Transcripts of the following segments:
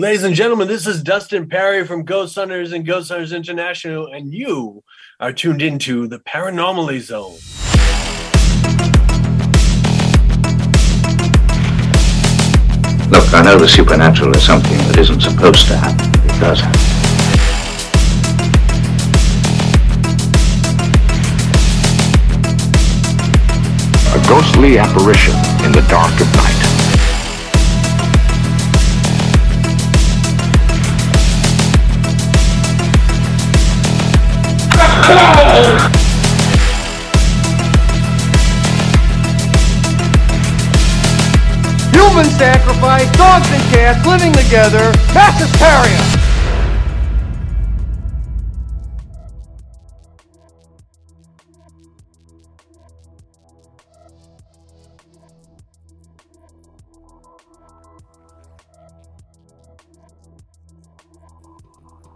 Ladies and gentlemen, this is Dustin Pari from Ghost Hunters and Ghost Hunters International, and you are tuned into the Paranormally Zone. Look, I know the supernatural is something that isn't supposed to happen. It does happen. A ghostly apparition in the dark of Human sacrifice, dogs and cats living together, mass hysteria.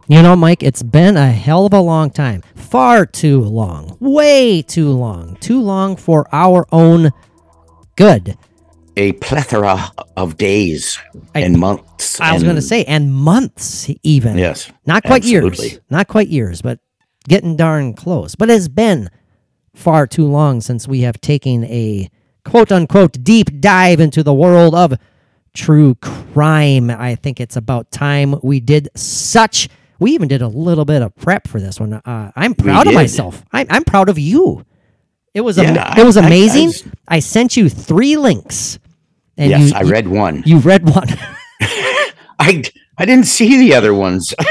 You know, Mike, it's been a hell of a long time. Far too long. Way too long. Too long for our own good. A plethora of days I- and months. I was going to say, and months even. Yes, Not quite absolutely. years. Not quite years, but getting darn close. But it's been far too long since we have taken a quote unquote deep dive into the world of true crime. I think it's about time we did such. We even did a little bit of prep for this one. Uh, I'm proud of myself. I'm, I'm proud of you. It was am- Yeah, it was I- I- I amazing. sent you three links. And yes, you, I read one. You read one. I I didn't see the other ones.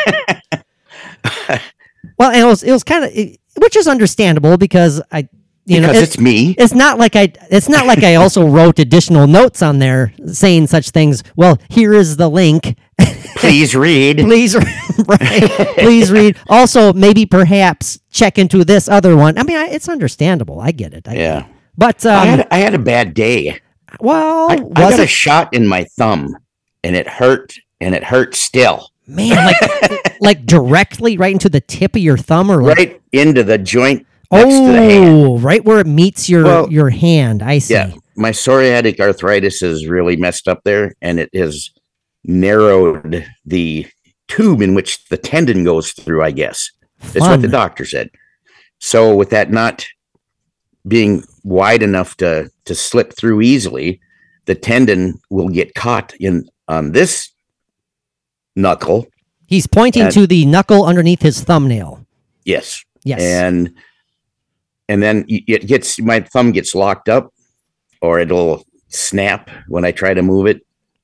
Well, it was it was kind of which is understandable because I you know because it- it's me. It's not like I it's not like I also wrote additional notes on there saying such things. Well, here is the link. Please read. Please right. Please read. Also, maybe perhaps check into this other one. I mean, I, it's understandable. I get it. I get Yeah. it. But um, I had I had a bad day. well, I, I got a shot in my thumb, and it hurt, and it hurt still. man like like directly right into the tip of your thumb or like Right into the joint next to the hand. oh, right where it meets your Well, your hand. I see. Yeah, my psoriatic arthritis is really messed up there, and it is has narrowed the tube in which the tendon goes through. I guess that's what the doctor said. So, with that not being wide enough to to slip through easily, the tendon will get caught in on this knuckle. He's pointing And- to the knuckle underneath his thumbnail. Yes, Yes. and and then it gets my thumb gets locked up or it'll snap when i try to move it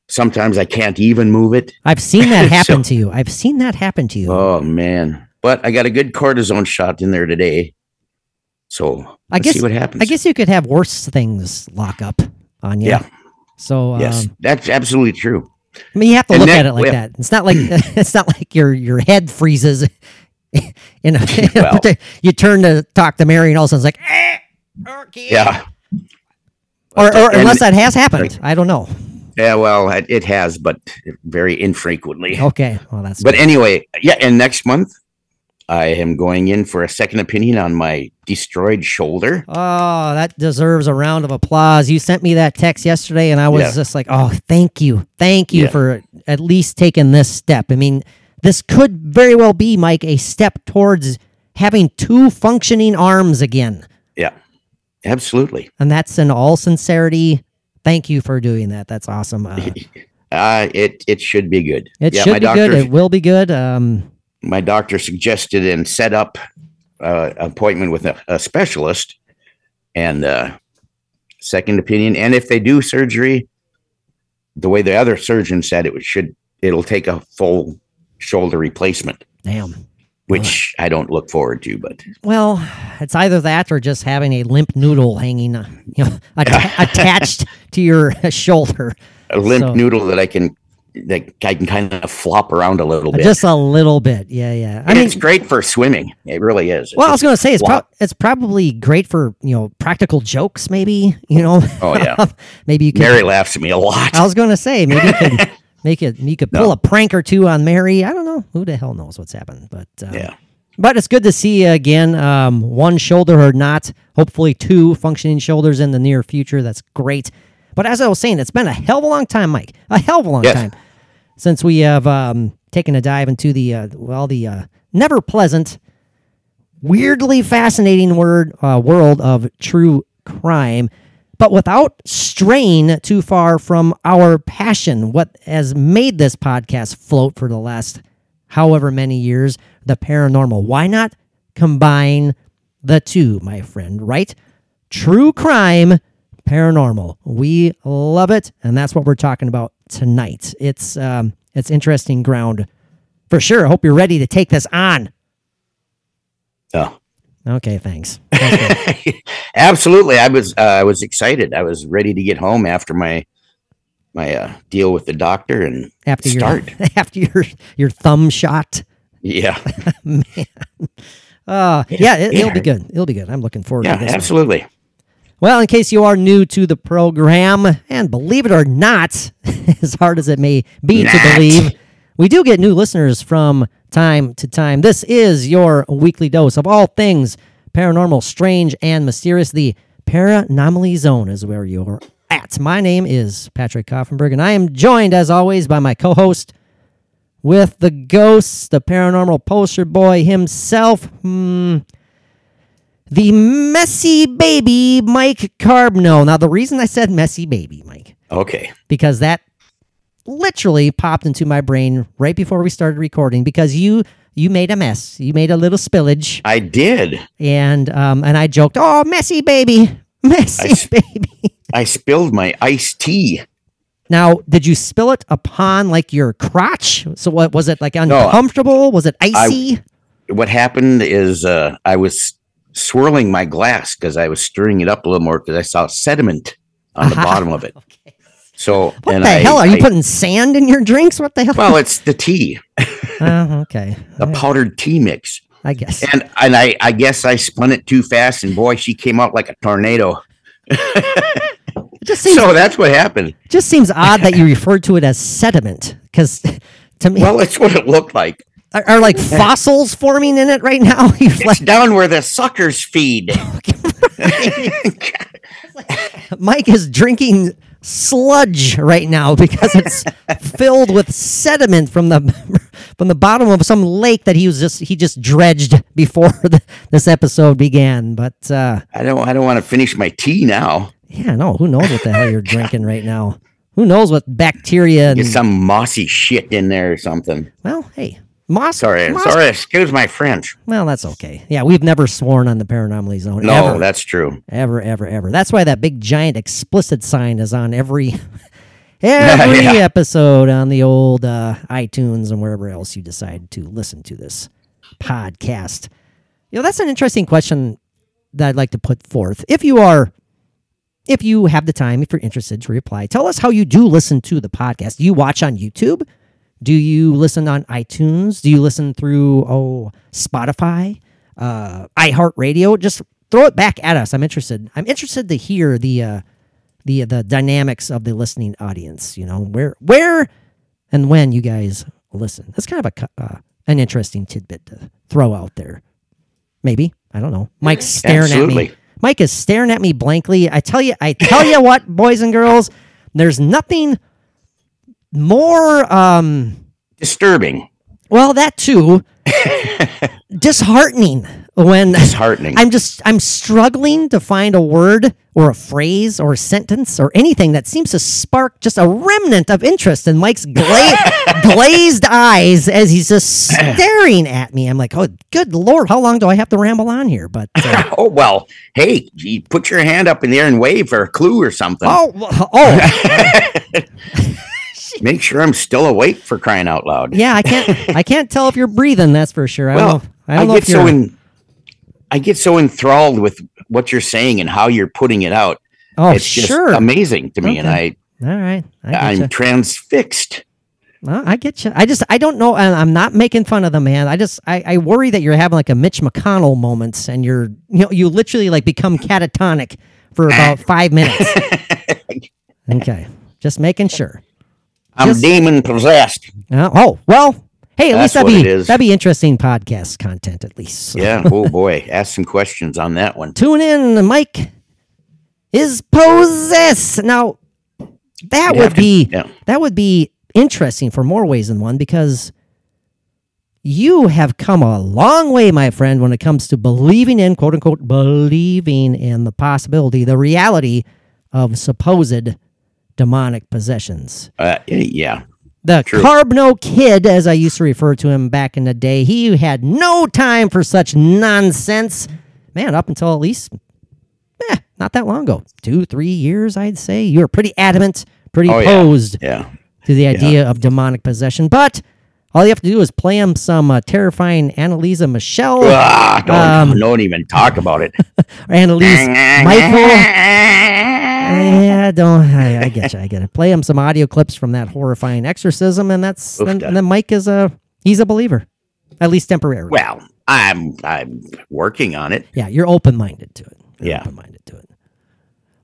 sometimes i can't even move it I've seen that happen So- to you. I've seen that happen to you. oh man but i got a good cortisone shot in there today so I let's guess see what happens I guess you could have worse things lock up on you. Yeah. So um, yes that's absolutely true I mean, you have to And look at it like well- that. It's not like it's not like your your head freezes. In a, Well- you turn to talk to Mary, and all of a sudden it's like, eh, okay. yeah Or, or unless that has happened, I don't know. Yeah well it, it has but very infrequently Okay, well that's but anyway yeah and next month i am going in for a second opinion on my destroyed shoulder Oh, that deserves a round of applause. You sent me that text yesterday, and I was Yeah. just like, oh, thank you. Thank you Yeah. for at least taking this step. I mean, this could very well be, Mike, a step towards having two functioning arms again. yeah absolutely And that's in all sincerity. Thank you for doing that. That's awesome. Uh, Uh, it it should be good. it Yeah, should be doctor, good. It will be good. Um, my doctor suggested and set up uh, appointment with a, a specialist and uh, second opinion. And if they do surgery, the way the other surgeon said it should it'll take a full shoulder replacement, damn. Which I don't look forward to. But Well, it's either that or just having a limp noodle hanging, uh, you know, atta- attached to your shoulder. a limp So- noodle that I can that I can kind of flop around a little bit. Just a little bit. Yeah, yeah. I And mean, it's great for swimming. It really is. well, I was going to say it's, pro- it's probably great for, you know, practical jokes, maybe, you know. Oh, yeah. maybe you can. Mary laughs at me a lot. I was going to say, maybe you could make it, you could pull No. a prank or two on Mary. I don't know. Who the hell knows what's happened? But, um, yeah. But it's good to see you again. Um, one shoulder or not. Hopefully, two functioning shoulders in the near future. That's great. But as I was saying, it's been a hell of a long time, Mike. A hell of a long Yes. time since we have um, taken a dive into the uh, well, the uh, never pleasant, weirdly fascinating word uh, world of true crime, but without strain too far from our passion. What has made this podcast float for the last however many years, the paranormal. Why not combine the two, my friend? Right? True crime, paranormal. We love it, and that's what we're talking about tonight. It's um, it's interesting ground for sure. I hope you're ready to take this on. Oh, Okay, thanks. Absolutely. I was uh, I was excited. I was ready to get home after my my uh, deal with the doctor and after your start. after your your thumb shot. Yeah, Uh, yeah, it, Yeah. will be good. It'll be good. I'm looking forward yeah, to this. one. absolutely. Well, in case you are new to the program, and believe it or not, as hard as it may be to believe, we do get new listeners from time to time. This is your weekly dose of all things paranormal, strange, and mysterious. The Paranomaly Zone is where you're at. My name is Patrick Koffenberg, and I am joined, as always, by my co host with the ghosts, the paranormal poster boy himself. Hmm the messy baby Mike Carbno. Now, the reason I said messy baby, Mike, Okay. because that literally popped into my brain right before we started recording because you you made a mess. You made a little spillage, I did. and um, and I joked, "Oh, messy baby, messy s- baby." I spilled my iced tea. Now, did you spill it upon like your crotch? So, what was it like uncomfortable? was it icy? What happened is uh, I was swirling my glass because I was stirring it up a little more because I saw sediment on the Aha. bottom of it. okay. So What the I- hell are you I- putting sand in your drinks? What the hell? Well, it's the tea, oh, okay. the powdered tea mix. I guess. And and I, I guess I spun it too fast, and boy, she came out like a tornado. It just seems So that's what happened. just seems odd that you referred to it as sediment because to me Well, it's what it looked like. are, are like fossils forming in it right now You're It's like, down where the suckers feed. mike is drinking sludge right now because it's filled with sediment from the from the bottom of some lake that he was just he just dredged before the, this episode began but uh I don't I don't want to finish my tea now. yeah no who knows what the hell you're drinking right now who knows what bacteria and Get some mossy shit in there or something. well hey moss Sorry, moss- sorry, excuse my French. well that's okay yeah we've never sworn on the paranormal zone No, ever. that's true. Ever, ever, ever. That's why that big giant explicit sign is on every every Yeah. episode on the old uh, iTunes and wherever else you decide to listen to this podcast. You know, that's an interesting question that I'd like to put forth. If you are if you have the time, if you're interested to reply, tell us how you do listen to the podcast. Do you watch on YouTube? Do you listen on iTunes? Do you listen through oh Spotify, uh, iHeartRadio? Just throw it back at us. I'm interested. I'm interested to hear the uh, the the dynamics of the listening audience. You know where where and when you guys listen. That's kind of a uh, an interesting tidbit to throw out there. Maybe I don't know. Mike's staring at me. Absolutely. Mike is staring at me blankly. I tell you, I tell you what, boys and girls, there's nothing more um Disturbing. well that too disheartening when Disheartening. I'm just I'm struggling to find a word or a phrase or a sentence or anything that seems to spark just a remnant of interest in Mike's gla- glazed eyes as he's just staring at me. I'm like, oh, good lord, how long do I have to ramble on here? But uh, oh well. Hey, put your hand up in the air and wave for a clue or something. oh, oh, Make sure I'm still awake for crying out loud. yeah, I can't I can't tell if you're breathing. That's for sure. I well, don't know. I I, don't know get so in, I get so enthralled with what you're saying and how you're putting it out. oh, it's just sure. amazing to me, and I All right, I you. transfixed. Well, I get you. I just, I don't know. I'm not making fun of the man. I just, I, I worry that you're having like a Mitch McConnell moments, and you're, you know, you literally like become catatonic for about five minutes. Okay, just making sure. I'm Just- demon possessed. Uh, oh well, hey, at That's least that'd be that'd be interesting podcast content at least. So Yeah. oh boy, ask some questions on that one. Tune in, Mike is possessed. Now that would be yeah. that would be interesting for more ways than one because you have come a long way, my friend, when it comes to believing in, quote unquote, believing in the possibility, the reality of supposed demonic possessions. Uh, yeah. The True. Carbno Kid, as I used to refer to him back in the day, he had no time for such nonsense. Man, up until at least, eh, not that long ago, two, three years, I'd say. You were pretty adamant, pretty Oh, opposed Yeah. to the idea of demonic possession. But all you have to do is play him some uh, terrifying Anneliese Michel Ah, don't, Um, don't even talk about it. or Annalise Michael. Yeah, don't. I, I get you. I get it. Play him some audio clips from that horrifying exorcism, and that's da. and then Mike is a he's a believer, at least temporarily. Well, I'm I'm working on it. yeah, you're open minded to it. You're Yeah. open minded to it.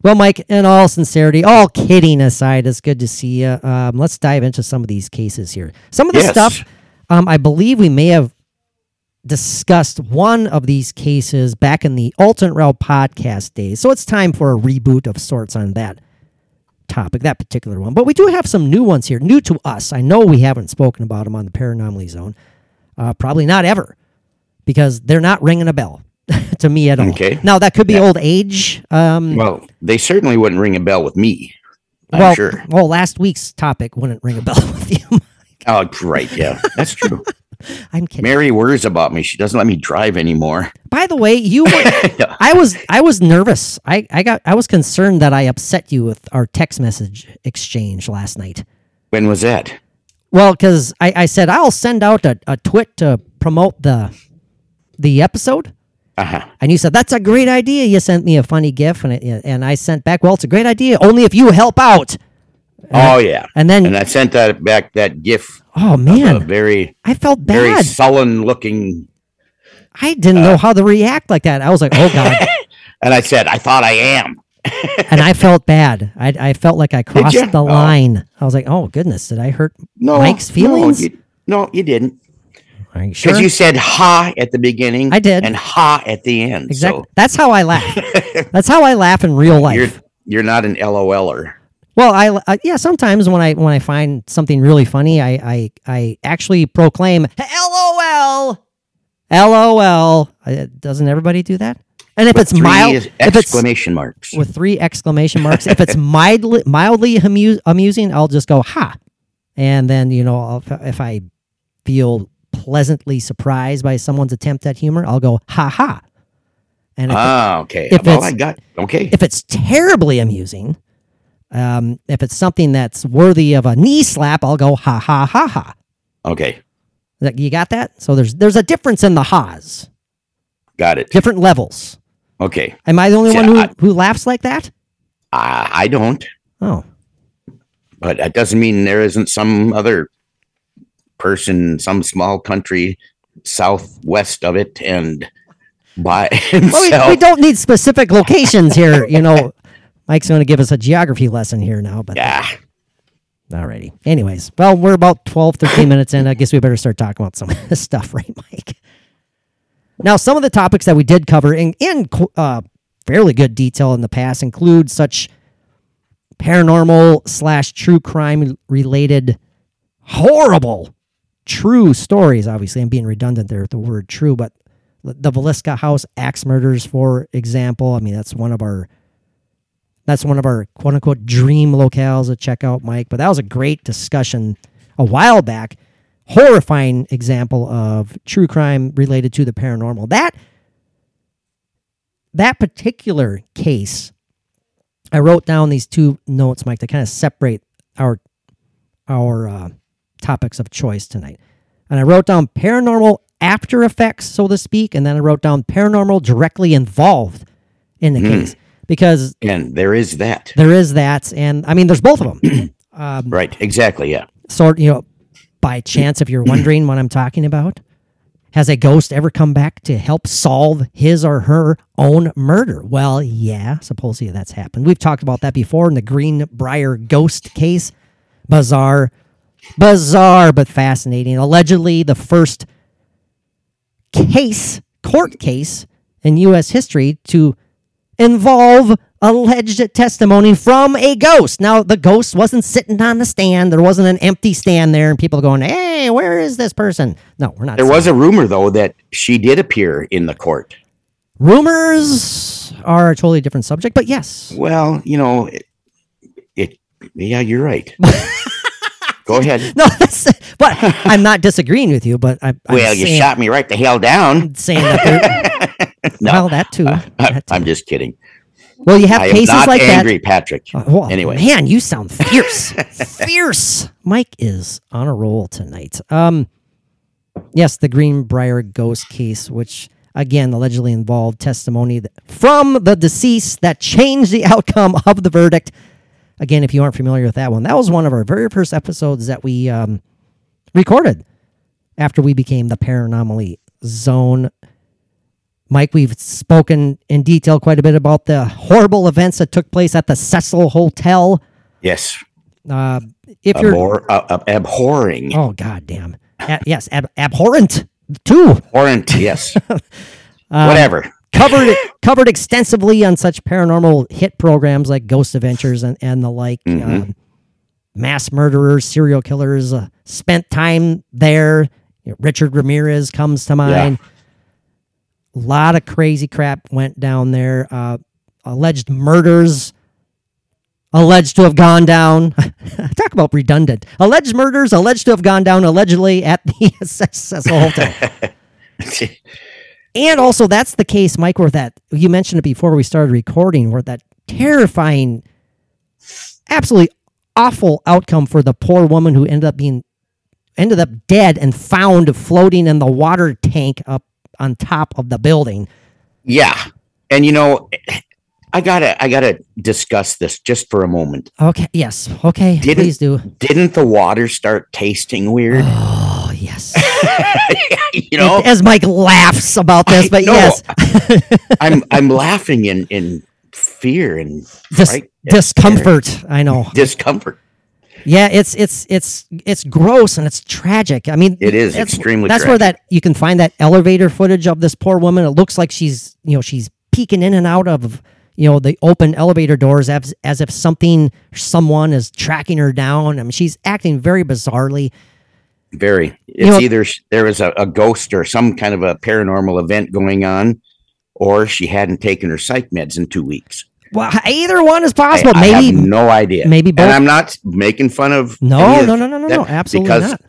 Well, Mike, in all sincerity, all kidding aside, it's good to see you. Um, let's dive into some of these cases here. Some of the Yes. stuff, um, I believe we may have discussed one of these cases back in the Alternate Realm podcast days. So it's time for a reboot of sorts on that topic, that particular one. But we do have some new ones here, new to us. I know we haven't spoken about them on the Paranormally Zone. Uh, probably not ever, because they're not ringing a bell to me at all. Okay. Now that could be Yeah. old age. Um, Well, they certainly wouldn't ring a bell with me. I'm well, sure. well, last week's topic wouldn't ring a bell with you. Oh, right. Yeah, that's true. I'm kidding. Mary worries about me. She doesn't let me drive anymore. By the way, you were, I was I was nervous. I, I got I was concerned that I upset you with our text message exchange last night. When was that? Well, because I, I said I'll send out a, a twit to promote the the episode. Uh huh. And you said that's a great idea. You sent me a funny GIF, and it, and I sent back, well, it's a great idea, only if you help out. Oh yeah. And then, And I sent that back that gif. Oh man, very I felt bad. very sullen looking. I didn't uh, know how to react like that. I was like, oh god, And I said, I thought I am. and I felt bad. I, I felt like I crossed the Oh. line. I was like, oh goodness, did I hurt No, Mike's feelings? No, you, no, you didn't. Are you Because sure? you said ha at the beginning. I did. And ha at the end. exactly. So That's how I laugh. That's how I laugh in real life. you're you're not an LOLer. Well, I, yeah. Sometimes when I when I find something really funny, I I, I actually proclaim "LOL." LOL. Uh, Doesn't everybody do that? And if With it's mild, if it's exclamation marks. with three exclamation marks, if it's mildly mildly amu- amusing, I'll just go ha, and then you know I'll, if I feel pleasantly surprised by someone's attempt at humor, I'll go ha ha. And if, ah, okay. if well, I got okay. if it's terribly amusing, um, if it's something that's worthy of a knee slap, I'll go ha ha ha ha. okay, You got that? So there's there's a difference in the ha's, got it. different levels. Okay, Am I the only See, one who, I- who laughs like that? I, I don't, Oh, but that doesn't mean there isn't some other person, some small country southwest of it, and by well, himself. we, we don't need specific locations here. You know, Mike's going to give us a geography lesson here now, but yeah, alrighty. Anyways, well, we're about 12, 13 minutes in. I guess we better start talking about some of this stuff, right, Mike? Now, some of the topics that we did cover in, in uh, fairly good detail in the past include such paranormal slash true crime related horrible true stories. Obviously, I'm being redundant there with the word true, but the Villisca House axe murders, for example. I mean, that's one of our that's one of our quote unquote dream locales to check out, Mike. But that was a great discussion a while back. Horrifying example of true crime related to the paranormal. That that particular case, I wrote down these two notes, Mike, to kind of separate our our uh, topics of choice tonight. And I wrote down paranormal after effects, so to speak, and then I wrote down paranormal directly involved in the case because and there is that. there is that, and I mean, there's both of them. um, Right, exactly. Yeah. sort, you know, by chance, if you're wondering what I'm talking about, has a ghost ever come back to help solve his or her own murder? Well, yeah, supposedly that's happened. We've talked about that before in the Greenbrier ghost case. Bizarre, bizarre, but fascinating. Allegedly, the first case, court case in U.S. history to involve alleged testimony from a ghost. Now, the ghost wasn't sitting on the stand. There wasn't an empty stand there and people going, hey, where is this person? No, we're not. There was a rumor though that she did appear in the court. Rumors are a totally different subject, but yes. Well, you know, it, it yeah, you're right. Go ahead. No, that's, but I'm not disagreeing with you, but I, I'm Well, you saying, shot me right the hell down. saying that there, No, well, that too. I, That too. I'm just kidding. well, you have I am cases not like angry, Patrick. Uh, well, anyway, man, you sound fierce, fierce. Mike is on a roll tonight. Um, yes, the Greenbrier ghost case, which again allegedly involved testimony from the deceased that changed the outcome of the verdict. Again, if you aren't familiar with that one, that was one of our very first episodes that we um, recorded after we became the Paranormally Zone. Mike, we've spoken in detail quite a bit about the horrible events that took place at the Cecil Hotel. yes, Uh, if you're, uh, uh, abhorring, oh god damn, A- yes, ab- abhorrent too. abhorrent. Yes, Um, whatever. Covered covered extensively on such paranormal hit programs like Ghost Adventures and, and the like. Um, mass murderers, serial killers uh, spent time there. You know, Richard Ramirez comes to mind. A lot of crazy crap went down there. Uh, alleged murders alleged to have gone down. Talk about redundant. Alleged murders alleged to have gone down allegedly at the Cecil Hotel. And also, that's the case, Mike, where that you mentioned it before we started recording, where that terrifying, absolutely awful outcome for the poor woman who ended up being ended up dead and found floating in the water tank up on top of the building. yeah, and you know, I gotta, I gotta discuss this just for a moment. Okay, yes, okay, Didn't- please do. Didn't the water start tasting weird? Oh yes, you know, as Mike laughs about this, I but yes, I'm, I'm laughing in in fear and Dis- discomfort. I know. discomfort. Yeah, it's it's it's it's gross and it's tragic. I mean, It is that's- extremely That's where that you can find that elevator footage of this poor woman. It looks like she's you know she's peeking in and out of you know the open elevator doors as as if something someone is tracking her down. I mean, she's acting very bizarrely. Very. It's know- either there was a, a ghost or some kind of a paranormal event going on, or she hadn't taken her psych meds in two weeks. Well, either one is I, possible. I have Maybe no idea. maybe both. And I'm not making fun of. no, any of no, no, no, no, that no, absolutely because not.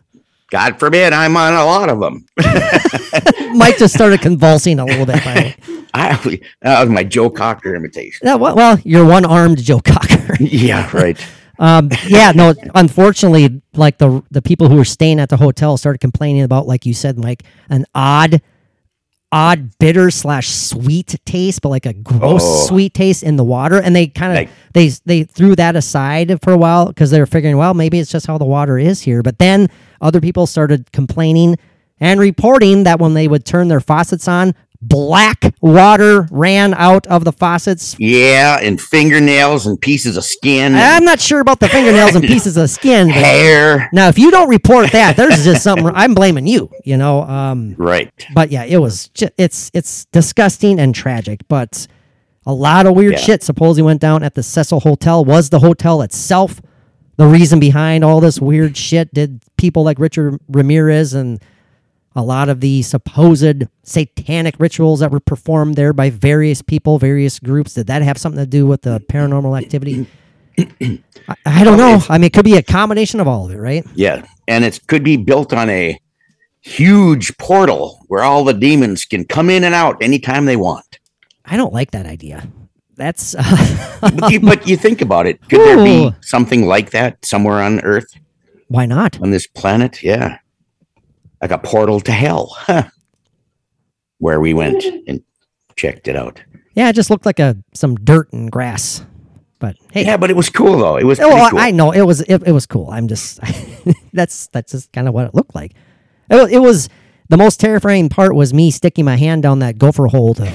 God forbid I'm on a lot of them. Mike just started convulsing a little bit. By the way. I, that was my Joe Cocker imitation. Yeah, well, well, you're one armed Joe Cocker. yeah, right. Um, yeah, no. Unfortunately, like the the people who were staying at the hotel started complaining about, like you said, like an odd, odd bitter slash sweet taste, but like a gross Oh. sweet taste in the water, and they kind of Like- they they threw that aside for a while because they were figuring, well, maybe it's just how the water is here. But then other people started complaining and reporting that when they would turn their faucets on, black water ran out of the faucets Yeah, and fingernails and pieces of skin, I'm not sure about the fingernails and pieces of skin. Hair. now, if you don't report that, there's just something. I'm blaming you. You know. Um, Right. but yeah, it was. Just, it's it's disgusting and tragic. But a lot of weird Yeah. shit supposedly went down at the Cecil Hotel. Was the hotel itself the reason behind all this weird shit? Did people like Richard Ramirez and a lot of the supposed satanic rituals that were performed there by various people, various groups, did that have something to do with the paranormal activity? I, I don't know. I mean, it could be a combination of all of it, right? Yeah, and it could be built on a huge portal where all the demons can come in and out anytime they want. I don't like that idea. That's But you, but you think about it, could there be something like that somewhere on Earth, why not? on this planet? Yeah, like a portal to hell, huh. where we went and checked it out. Yeah, it just looked like a some dirt and grass. But hey, Yeah, but it was cool though. It was Oh, well, cool. I know it was it, it was cool. I'm just that's that's just kind of what it looked like. It, it was the most terrifying part was me sticking my hand down that gopher hole to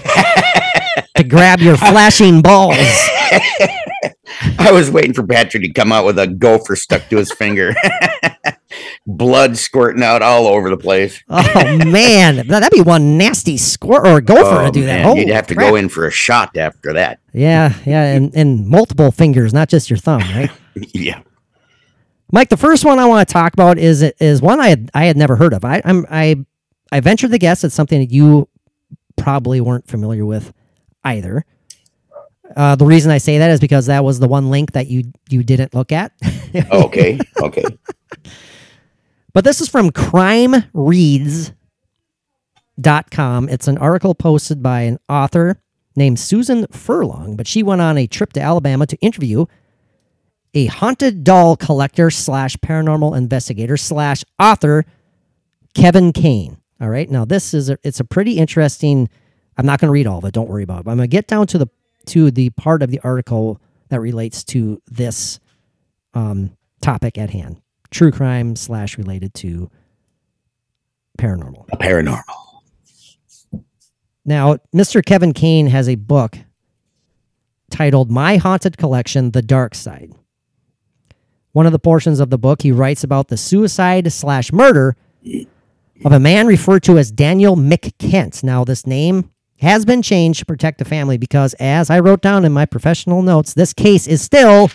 to grab your flashing balls. I was waiting for Patrick to come out with a gopher stuck to his finger. Blood squirting out all over the place. Oh man, that'd be one nasty squirt or gopher Oh, to do that. man, Holy You'd have to crap. go in for a shot after that. Yeah, yeah, and, and multiple fingers, not just your thumb, right? Yeah. Mike, the first one I want to talk about is is one I had I had never heard of. I I'm I I ventured to guess it's something that you probably weren't familiar with either. Uh, the reason I say that is because that was the one link that you you didn't look at. Okay. Okay. But this is from crimereads.com. It's an article posted by an author named Susan Furlong, but she went on a trip to Alabama to interview a haunted doll collector slash paranormal investigator slash author, Kevin Kane. All right. Now this is a, it's a pretty interesting. I'm not going to read all of it. Don't worry about it. But I'm going to get down to the to the part of the article that relates to this um, topic at hand true crime slash related to paranormal. Paranormal. Now, Mr. Kevin Kane has a book titled My Haunted Collection The Dark Side. One of the portions of the book, he writes about the suicide slash murder of a man referred to as Daniel McKent. Now, this name has been changed to protect the family because, as I wrote down in my professional notes, this case is still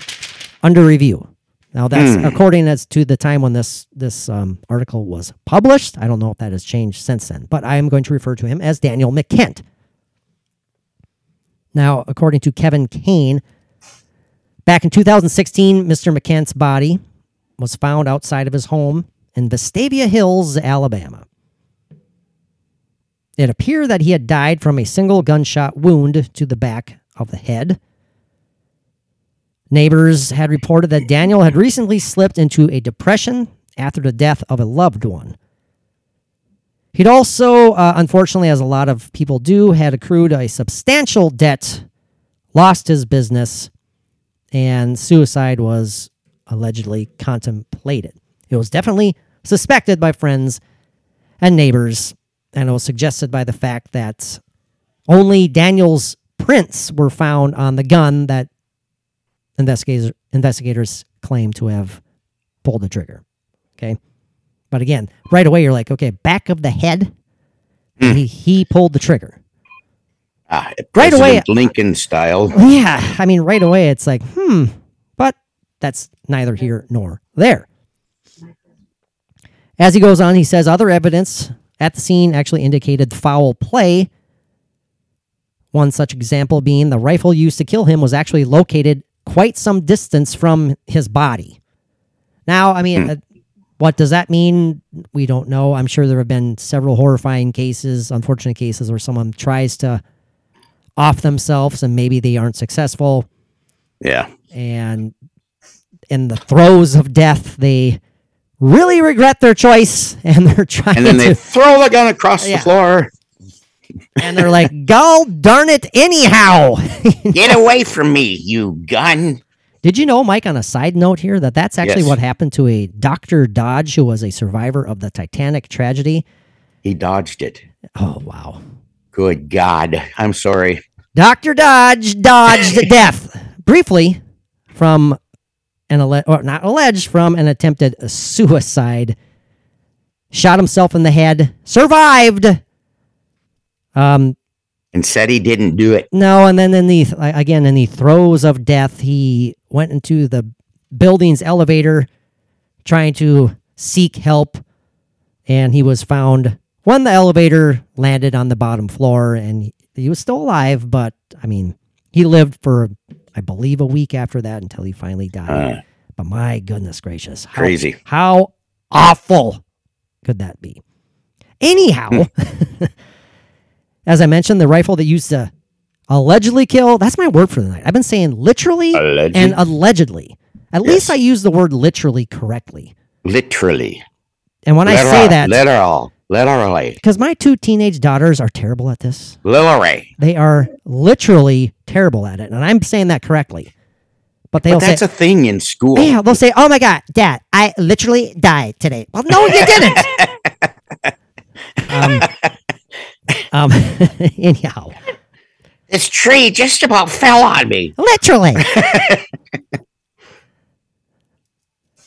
under review. Now, that's according as to the time when this this um, article was published. I don't know if that has changed since then, but I am going to refer to him as Daniel McKent. Now, according to Kevin Kane, back in 2016, Mr. McKent's body was found outside of his home in Vestavia Hills, Alabama. It appeared that he had died from a single gunshot wound to the back of the head. Neighbors had reported that Daniel had recently slipped into a depression after the death of a loved one. He'd also, uh, unfortunately, as a lot of people do, had accrued a substantial debt, lost his business, and suicide was allegedly contemplated. It was definitely suspected by friends and neighbors, and it was suggested by the fact that only Daniel's prints were found on the gun that investigators investigators claim to have pulled the trigger. Okay. But again, right away you're like, okay, back of the head, he, he pulled the trigger. Ah, Right away- Lincoln style. Yeah, I mean, right away it's like, hmm, but that's neither here nor there. As he goes on, he says other evidence at the scene actually indicated foul play. One such example being the rifle used to kill him was actually located quite some distance from his body. Now, I mean, uh, what does that mean? We don't know. I'm sure there have been several horrifying cases, unfortunate cases, where someone tries to off themselves and maybe they aren't successful Yeah. and in the throes of death they really regret their choice and they're trying And then they to throw the gun across Yeah. the floor. and they're like gall darn it anyhow Get away from me, you gun. did you know mike on a side note here that that's actually Yes. what happened to a dr dodge who was a survivor of the titanic tragedy He dodged it. oh wow Good God. I'm sorry. dr dodge dodged death briefly from an alle- or not alleged from an attempted suicide shot himself in the head survived um And said he didn't do it. No, and then in the again in the throes of death, he went into the building's elevator trying to seek help, and he was found when the elevator landed on the bottom floor, and he, he was still alive. But I mean, he lived for I believe a week after that until he finally died. Uh, but my goodness gracious, how, Crazy. How awful could that be? Anyhow, as I mentioned, the rifle that used to allegedly kill, that's my word for the night. I've been saying literally Alleged? and allegedly. At least I use the word literally correctly. literally. And when I say that, Literal. Literally. because my two teenage daughters are terrible at this, Literally. they are literally terrible at it. And I'm saying that correctly. But they'll But that's say, a thing in school. yeah, they'll say, oh my God, dad, I literally died today. Well, no, you didn't. um, um, anyhow, This tree just about fell on me. literally.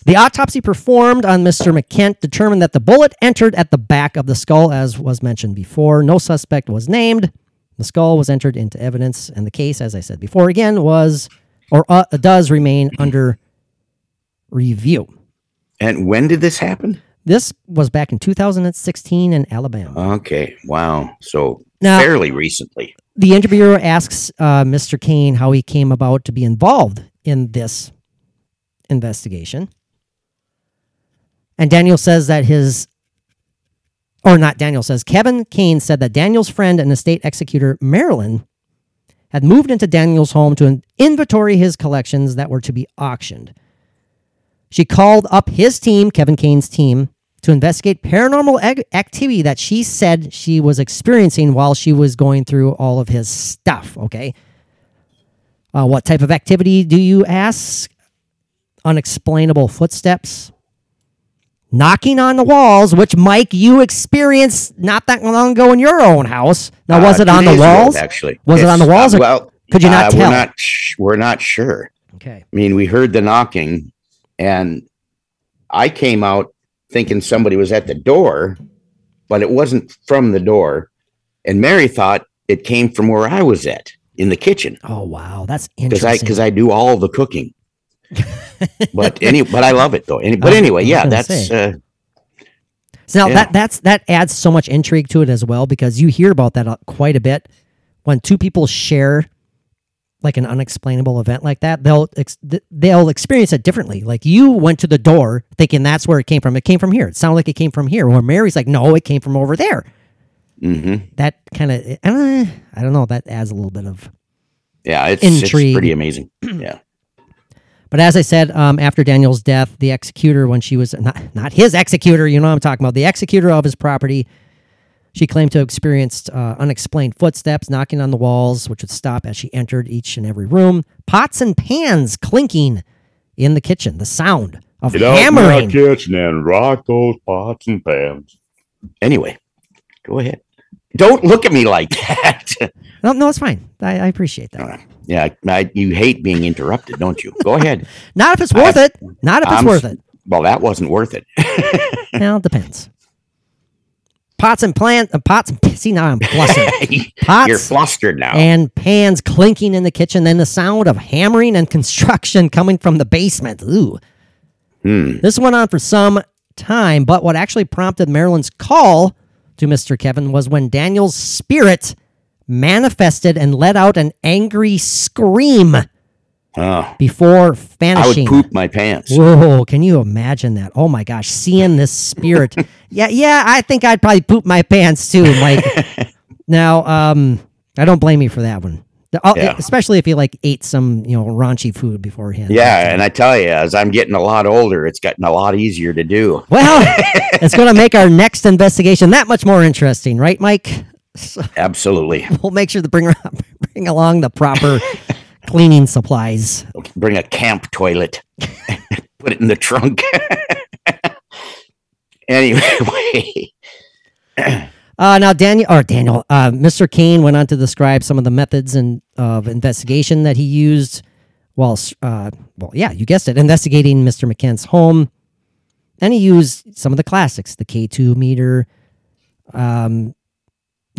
The autopsy performed on Mr. McKent determined that the bullet entered at the back of the skull, as was mentioned before. No suspect was named. The skull was entered into evidence, and the case, as I said before, again was or uh, does remain under review. And when did this happen? This was back in 2016 in Alabama. Okay. Wow. So Now- fairly recently. the interviewer asks uh, Mr. Kane how he came about to be involved in this investigation. And Daniel says that his, or not Daniel says, Kevin Kane said that Daniel's friend and estate executor, Marilyn, had moved into Daniel's home to inventory his collections that were to be auctioned. She called up his team, Kevin Kane's team, to investigate paranormal activity that she said she was experiencing while she was going through all of his stuff. Okay. Uh, what type of activity do you ask? Unexplainable footsteps, knocking on the walls, which Mike you experienced not that long ago in your own house. Now, was Uh, it on the days ago, walls? actually. Was it on the walls? Uh, well, could you not uh, tell? We're not. Sh- we're not sure. okay. I mean, we heard the knocking, and I came out thinking somebody was at the door, but it wasn't from the door. And Mary thought it came from where I was at in the kitchen Oh wow, that's interesting. because I because I do all the cooking. but any, but I love it though. Any, but anyway, yeah, that's uh, So now Yeah. that that's that adds so much intrigue to it as well because you hear about that uh, quite a bit when two people share like an unexplainable event like that. They'll ex- they'll experience it differently. Like you went to the door thinking that's where it came from. It came from here. It sounded like it came from here. Where Mary's like, no, it came from over there. mhm. That kind of uh, I don't know. That adds a little bit of yeah, it's, it's Intrigue. pretty amazing. Yeah, But as I said, um, after Daniel's death, the executor, when she was not not his executor, you know what I'm talking about, the executor of his property, she claimed to have experienced uh, unexplained footsteps knocking on the walls, which would stop as she entered each and every room. Pots and pans clinking in the kitchen. The sound of Get out in my kitchen and rock those pots and pans. Anyway, go ahead. Don't look at me like that. No, no, it's fine. I, I appreciate that. yeah, I, you hate being interrupted, don't you? Go ahead. Not if it's worth it. Not if it's I'm worth it. Well, that wasn't worth it. Well, it depends. Pots and plant, uh, pots. and- See now I'm flustered. Pots You're flustered now. and pans clinking in the kitchen, then the sound of hammering and construction coming from the basement. Ooh. Hmm. This went on for some time, but what actually prompted Marilyn's call to Mr. Kevin was when Daniel's spirit manifested and let out an angry scream Oh, before I vanishing. would poop my pants. Whoa, can you imagine that? Oh my gosh, seeing this spirit. yeah, yeah, I think I'd probably poop my pants too, Mike. now, um, I don't blame you for that one. Uh, Yeah. Especially if you like ate some, you know, raunchy food beforehand. Yeah, and I tell you, as I'm getting a lot older, it's gotten a lot easier to do. Well, it's going to make our next investigation that much more interesting, right, Mike? So Absolutely. we'll make sure to bring bring along the proper cleaning supplies. Bring a camp toilet, put it in the trunk. anyway, Uh, now, Daniel or Daniel, uh, Mr. Kane went on to describe some of the methods and of investigation that he used while, uh, well, yeah, you guessed it, investigating Mr. McKent's home, and he used some of the classics, the K two meter, um,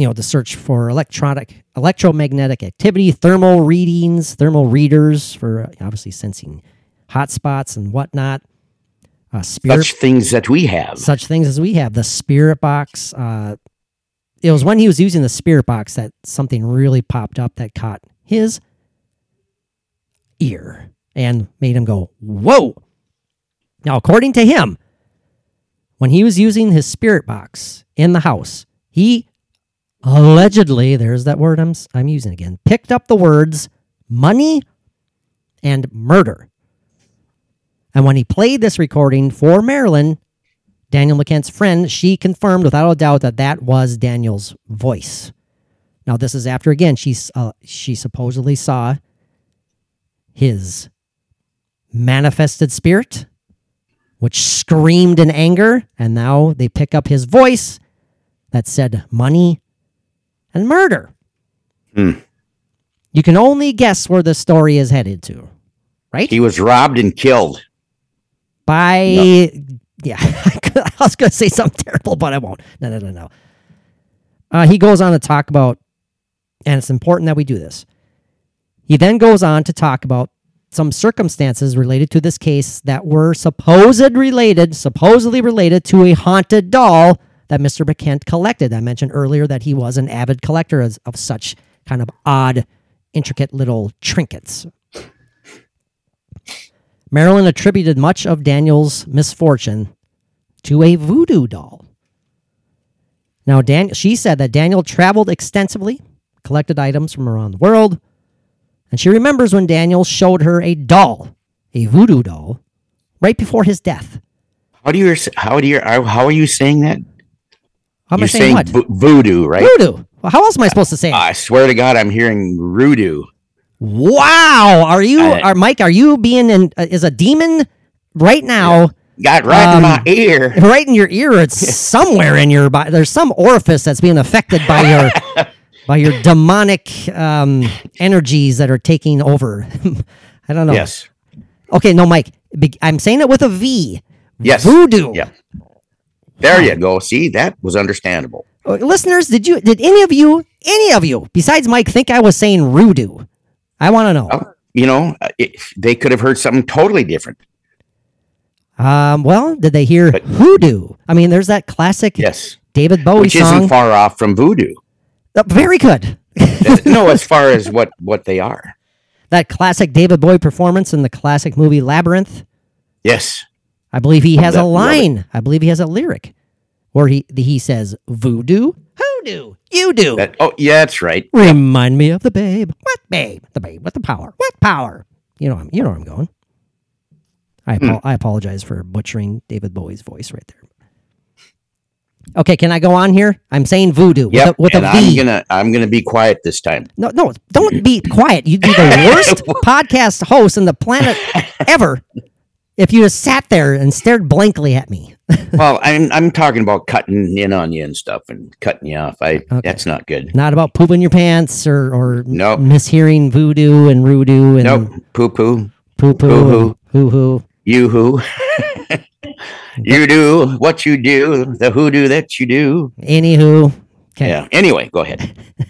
you know, the search for electronic electromagnetic activity, thermal readings, thermal readers for uh, obviously sensing hot spots and whatnot. Uh, spirit such things that we have. such things as we have. The spirit box. Uh, it was when he was using the spirit box that something really popped up that caught his ear and made him go, Whoa. Now, according to him, when he was using his spirit box in the house, he allegedly, there's that word I'm, I'm using again, picked up the words money and murder. And when he played this recording for Marilyn, Daniel McKent's friend, she confirmed without a doubt that that was Daniel's voice. Now, this is after again she's uh, she supposedly saw his manifested spirit, which screamed in anger, and now they pick up his voice that said money and murder. Hmm. You can only guess where the story is headed to, right? He was robbed and killed. by yeah i was going to say something terrible but i won't no no no no uh, he goes on to talk about and it's important that we do this he then goes on to talk about some circumstances related to this case that were supposed related supposedly related to a haunted doll that mr mckent collected i mentioned earlier that he was an avid collector of, of such kind of odd intricate little trinkets Marilyn attributed much of Daniel's misfortune to a voodoo doll. Now, Dan- she said that Daniel traveled extensively, collected items from around the world, and she remembers when Daniel showed her a doll, a voodoo doll, right before his death. How do you how do you how are you saying that? How am You're I saying, what? vo- voodoo, right? Voodoo. Well, how else am I supposed to say it? I swear to God, I'm hearing voodoo. wow. Are you, I- are Mike? Are you being in? Uh, is a demon right now? Got right in my Um, ear. right in your ear. It's somewhere in your body. There's some orifice that's being affected by your by your demonic um, energies that are taking over. I don't know. Yes. Okay, no, Mike. I'm saying it with a V. Yes. Voodoo. Yeah. There you go. See, that was understandable. Uh, Listeners, did you? Did any of you? Any of you besides Mike think I was saying voodoo? I want to know. Oh, you know, it, they could have heard something totally different. Um, well, did they hear But- hoodoo? I mean, there's that classic Yes. David Bowie Which song. isn't far off from voodoo. Uh, very good. no, as far as what what they are. that classic David Bowie performance in the classic movie Labyrinth. Yes. I believe he has a that- love it. line. I believe he has a lyric where he he says voodoo, hoodoo, you do. That. Oh, yeah, that's right. Remind me of the babe. What babe? The babe with the power. What power? You know, I'm, you know where I'm going. I Hmm. I apologize for butchering David Bowie's voice right there. Okay, can I go on here? I'm saying voodoo with Yep. a, with and a I'm gonna I'm gonna be quiet this time. No, no, don't be quiet. You'd be the worst podcast host on the planet ever if you just sat there and stared blankly at me. well, I'm I'm talking about cutting in on you and stuff and cutting you off. I that's not good. Not about pooping your pants or or Nope. mishearing voodoo and voodoo and Nope. Poo poo. poo poo hoo hoo. You who. you do what you do, the hoodoo that you do. Anywho, okay. Yeah. Anyway, go ahead.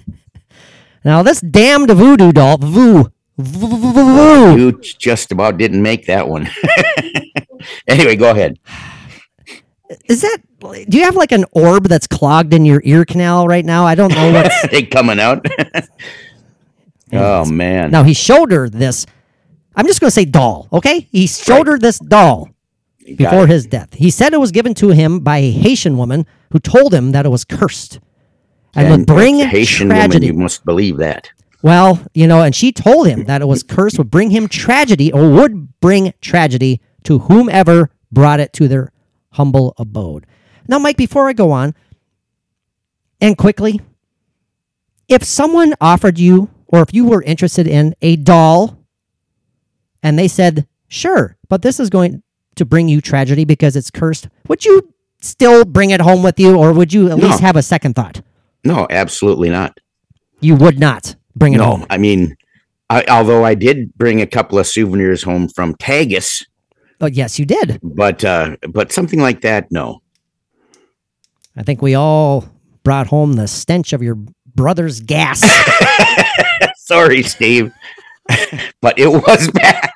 Now this damned voodoo doll, voo, You just about didn't make that one. anyway, go ahead. Is that? Do you have like an orb that's clogged in your ear canal right now? I don't know what's. They coming out. oh man. now he showed her this. I'm just going to say doll, okay? He showed her this doll before it. his death. He said it was given to him by a Haitian woman who told him that it was cursed and, would bring Haitian tragedy. woman, you must believe that. Well, you know, and she told him that it was cursed would bring him tragedy or would bring tragedy to whomever brought it to their humble abode. Now, Mike, before I go on, and quickly, if someone offered you or if you were interested in a doll and they said, sure, but this is going to bring you tragedy because it's cursed, would you still bring it home with you or would you at No. least have a second thought? No, absolutely not. You would not bring it No, home. I mean, I, although I did bring a couple of souvenirs home from Tagus, Oh, yes, you did. but uh, but something like that, no. I think we all brought home the stench of your brother's gas. Sorry, Steve, but it was bad.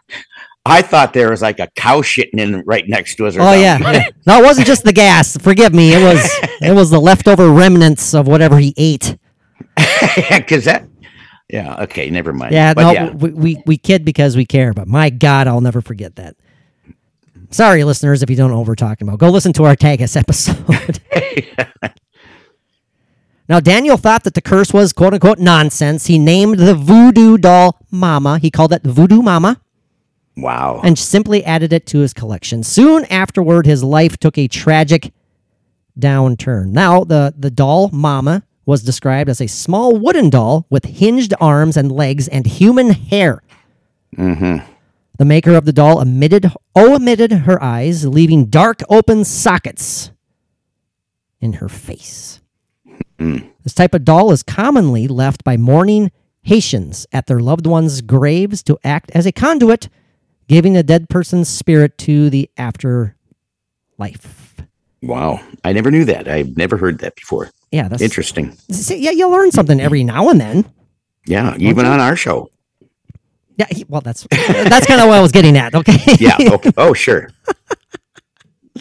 I thought there was like a cow shitting in right next to us. Oh something. yeah. No, it wasn't just the gas. Forgive me. It was it was the leftover remnants of whatever he ate. because that. Yeah. Okay. Never mind. Yeah, But no, yeah. We, we we kid because we care, but my God, I'll never forget that. Sorry, listeners, if you don't know what we're talking about. Go listen to our Tagus episode. now, Daniel thought that the curse was quote unquote nonsense. He named the voodoo doll Mama. He called it the Voodoo Mama. Wow. and simply added it to his collection. Soon afterward, his life took a tragic downturn. Now, the, the doll, Mama, was described as a small wooden doll with hinged arms and legs and human hair. Mm-hmm. The maker of the doll omitted, omitted her eyes, leaving dark open sockets in her face. This type of doll is commonly left by mourning Haitians at their loved ones' graves to act as a conduit giving a dead person's spirit to the afterlife. Wow. I never knew that. I've never heard that before. Yeah, that's Interesting. See, yeah, you learn something every now and then. Yeah. Even on our show. Yeah, he- well, that's that's kind of what I was getting at. Okay. Yeah. Okay. Oh, sure.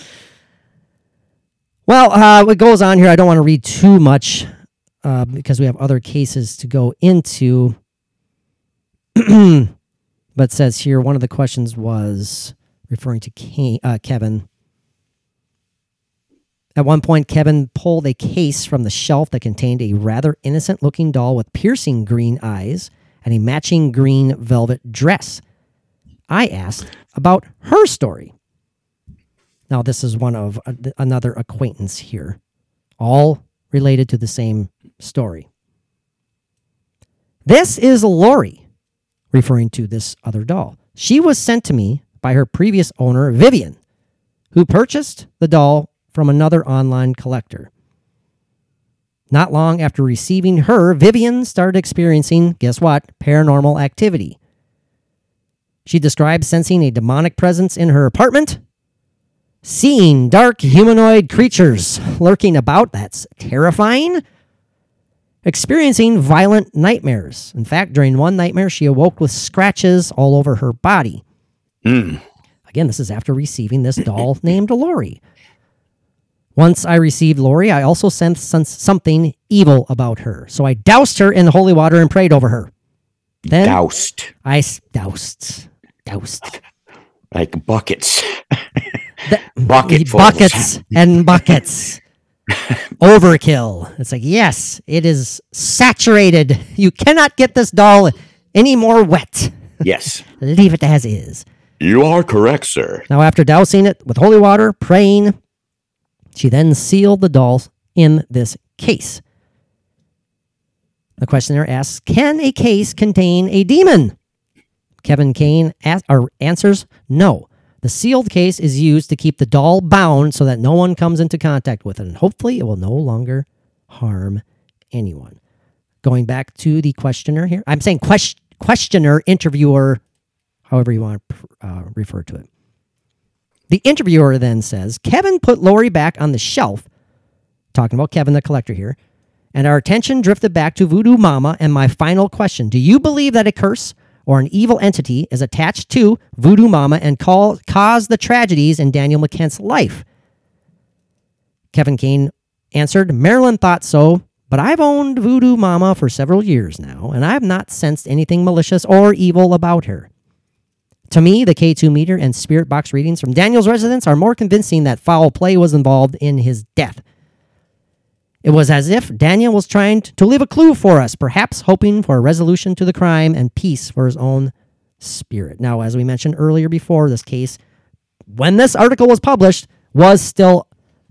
Well, uh, what goes on here, I don't want to read too much uh, because we have other cases to go into. but says here one of the questions was referring to uh, Kevin. At one point, Kevin pulled a case from the shelf that contained a rather innocent looking doll with piercing green eyes and a matching green velvet dress. I asked about her story. Now, this is one of uh, another acquaintance here, all related to the same story. This is Lori, referring to this other doll. She was sent to me by her previous owner, Vivian, who purchased the doll from another online collector. Not long after receiving her, Vivian started experiencing, guess what, paranormal activity. She described sensing a demonic presence in her apartment, seeing dark humanoid creatures lurking about, that's terrifying, experiencing violent nightmares. In fact, during one nightmare, she awoke with scratches all over her body. Mm. Again, this is after receiving this doll named Lori. Once I received Lori, I also sensed something evil about her. So I doused her in the holy water and prayed over her. Then Doused I doused, doused. like buckets. The- buckets and buckets. Overkill. It's like, yes, it is saturated. You cannot get this doll any more wet. Yes. Leave it as is. You are correct, sir. Now, after dousing it with holy water, praying, she then sealed the dolls in this case. The questioner asks Can a case contain a demon? Kevin Kane as- answers No. The sealed case is used to keep the doll bound so that no one comes into contact with it, and hopefully it will no longer harm anyone. Going back to the questioner here, I'm saying quest- questioner, interviewer, however you want to uh, refer to it. The interviewer then says Kevin put Lori back on the shelf, talking about Kevin the collector here, and our attention drifted back to Voodoo Mama and my final question Do you believe that a curse or an evil entity is attached to Voodoo Mama and call, caused the tragedies in Daniel McKent's life? Kevin Kane answered Marilyn thought so, but I've owned Voodoo Mama for several years now, and I have not sensed anything malicious or evil about her. To me, the K2 meter and spirit box readings from Daniel's residence are more convincing that foul play was involved in his death. It was as if Daniel was trying to leave a clue for us, perhaps hoping for a resolution to the crime and peace for his own spirit. Now, as we mentioned earlier before, this case, when this article was published, was still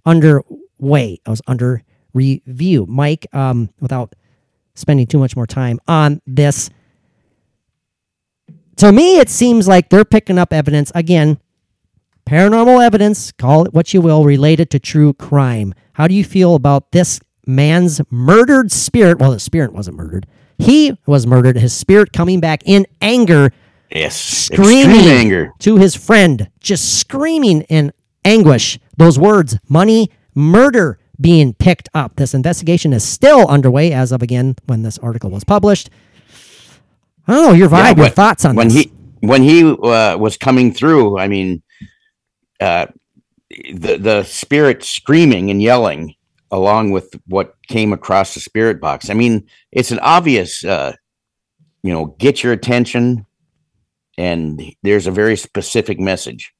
underway. It was under review. Mike, um, without spending too much more time on this, to me, it seems like they're picking up evidence again, paranormal evidence, call it what you will, related to true crime. How do you feel about this man's murdered spirit? Well, the spirit wasn't murdered. He was murdered. His spirit coming back in anger, Yes. screaming anger. to his friend, just screaming in anguish. Those words, money, murder, being picked up. This investigation is still underway as of again when this article was published. Know your vibe, Yeah, your thoughts on when this. he when he uh, was coming through i mean uh the the spirit screaming and yelling along with what came across the spirit box i mean it's an obvious uh you know get your attention and there's a very specific message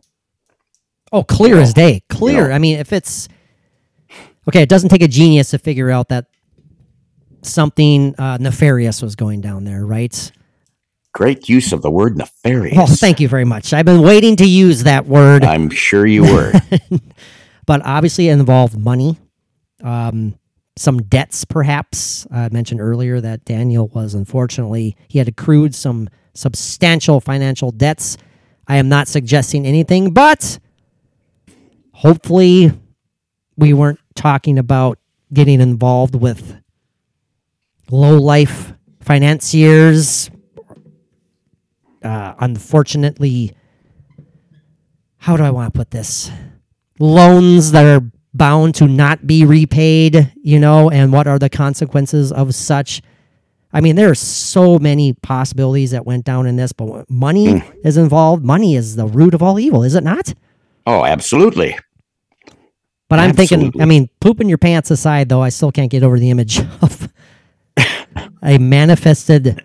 Oh, clear as day. Clear. know. I mean, if it's okay, it doesn't take a genius to figure out that something uh, nefarious was going down there, right? Great use of the word nefarious Well, thank you very much. I've been waiting to use that word, i'm sure you were but obviously it involved money, um, some debts, perhaps. I mentioned earlier that Daniel was unfortunately he had accrued some substantial financial debts. I am not suggesting anything, but hopefully we weren't talking about getting involved with low life financiers uh, unfortunately how do I want to put this? Loans that are bound to not be repaid, you know, and what are the consequences of such? I mean, there are so many possibilities that went down in this, but money Hmm. is involved. Money is the root of all evil, is it not? Oh, absolutely. But I'm thinking, I mean, pooping your pants aside, though, I still can't get over the image of a manifested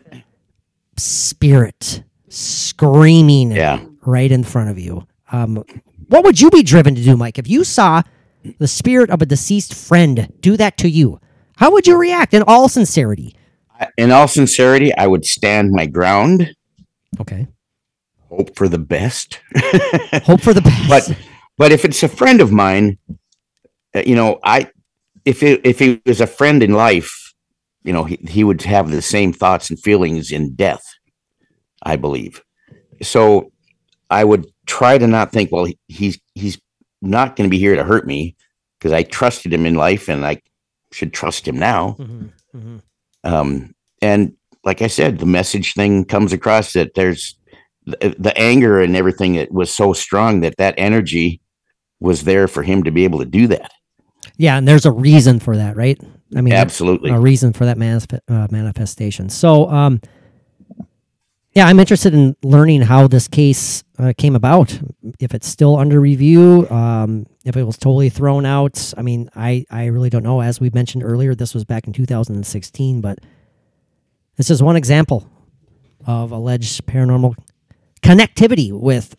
spirit screaming Yeah. right in front of you. Um, what would you be driven to do, Mike, if you saw the spirit of a deceased friend do that to you? How would you react in all sincerity? In all sincerity, I would stand my ground, Okay. hope for the best. Hope for the best. but but if it's a friend of mine, uh, you know, I if it if he was a friend in life, you know, he, he would have the same thoughts and feelings in death, I believe. So I would try to not think, well, he's he's not going to be here to hurt me because I trusted him in life and I should trust him now. Mhm, mhm. Um, and like I said, the message thing comes across that there's the, the anger and everything that was so strong that that energy was there for him to be able to do that. Yeah, and there's a reason for that, right? I mean, Absolutely. a reason for that manif- uh, manifestation. So, um, yeah, I'm interested in learning how this case uh, came about. If it's still under review, um, if it was totally thrown out. I mean, I I really don't know. As we mentioned earlier, this was back in 2016, but this is one example of alleged paranormal connectivity with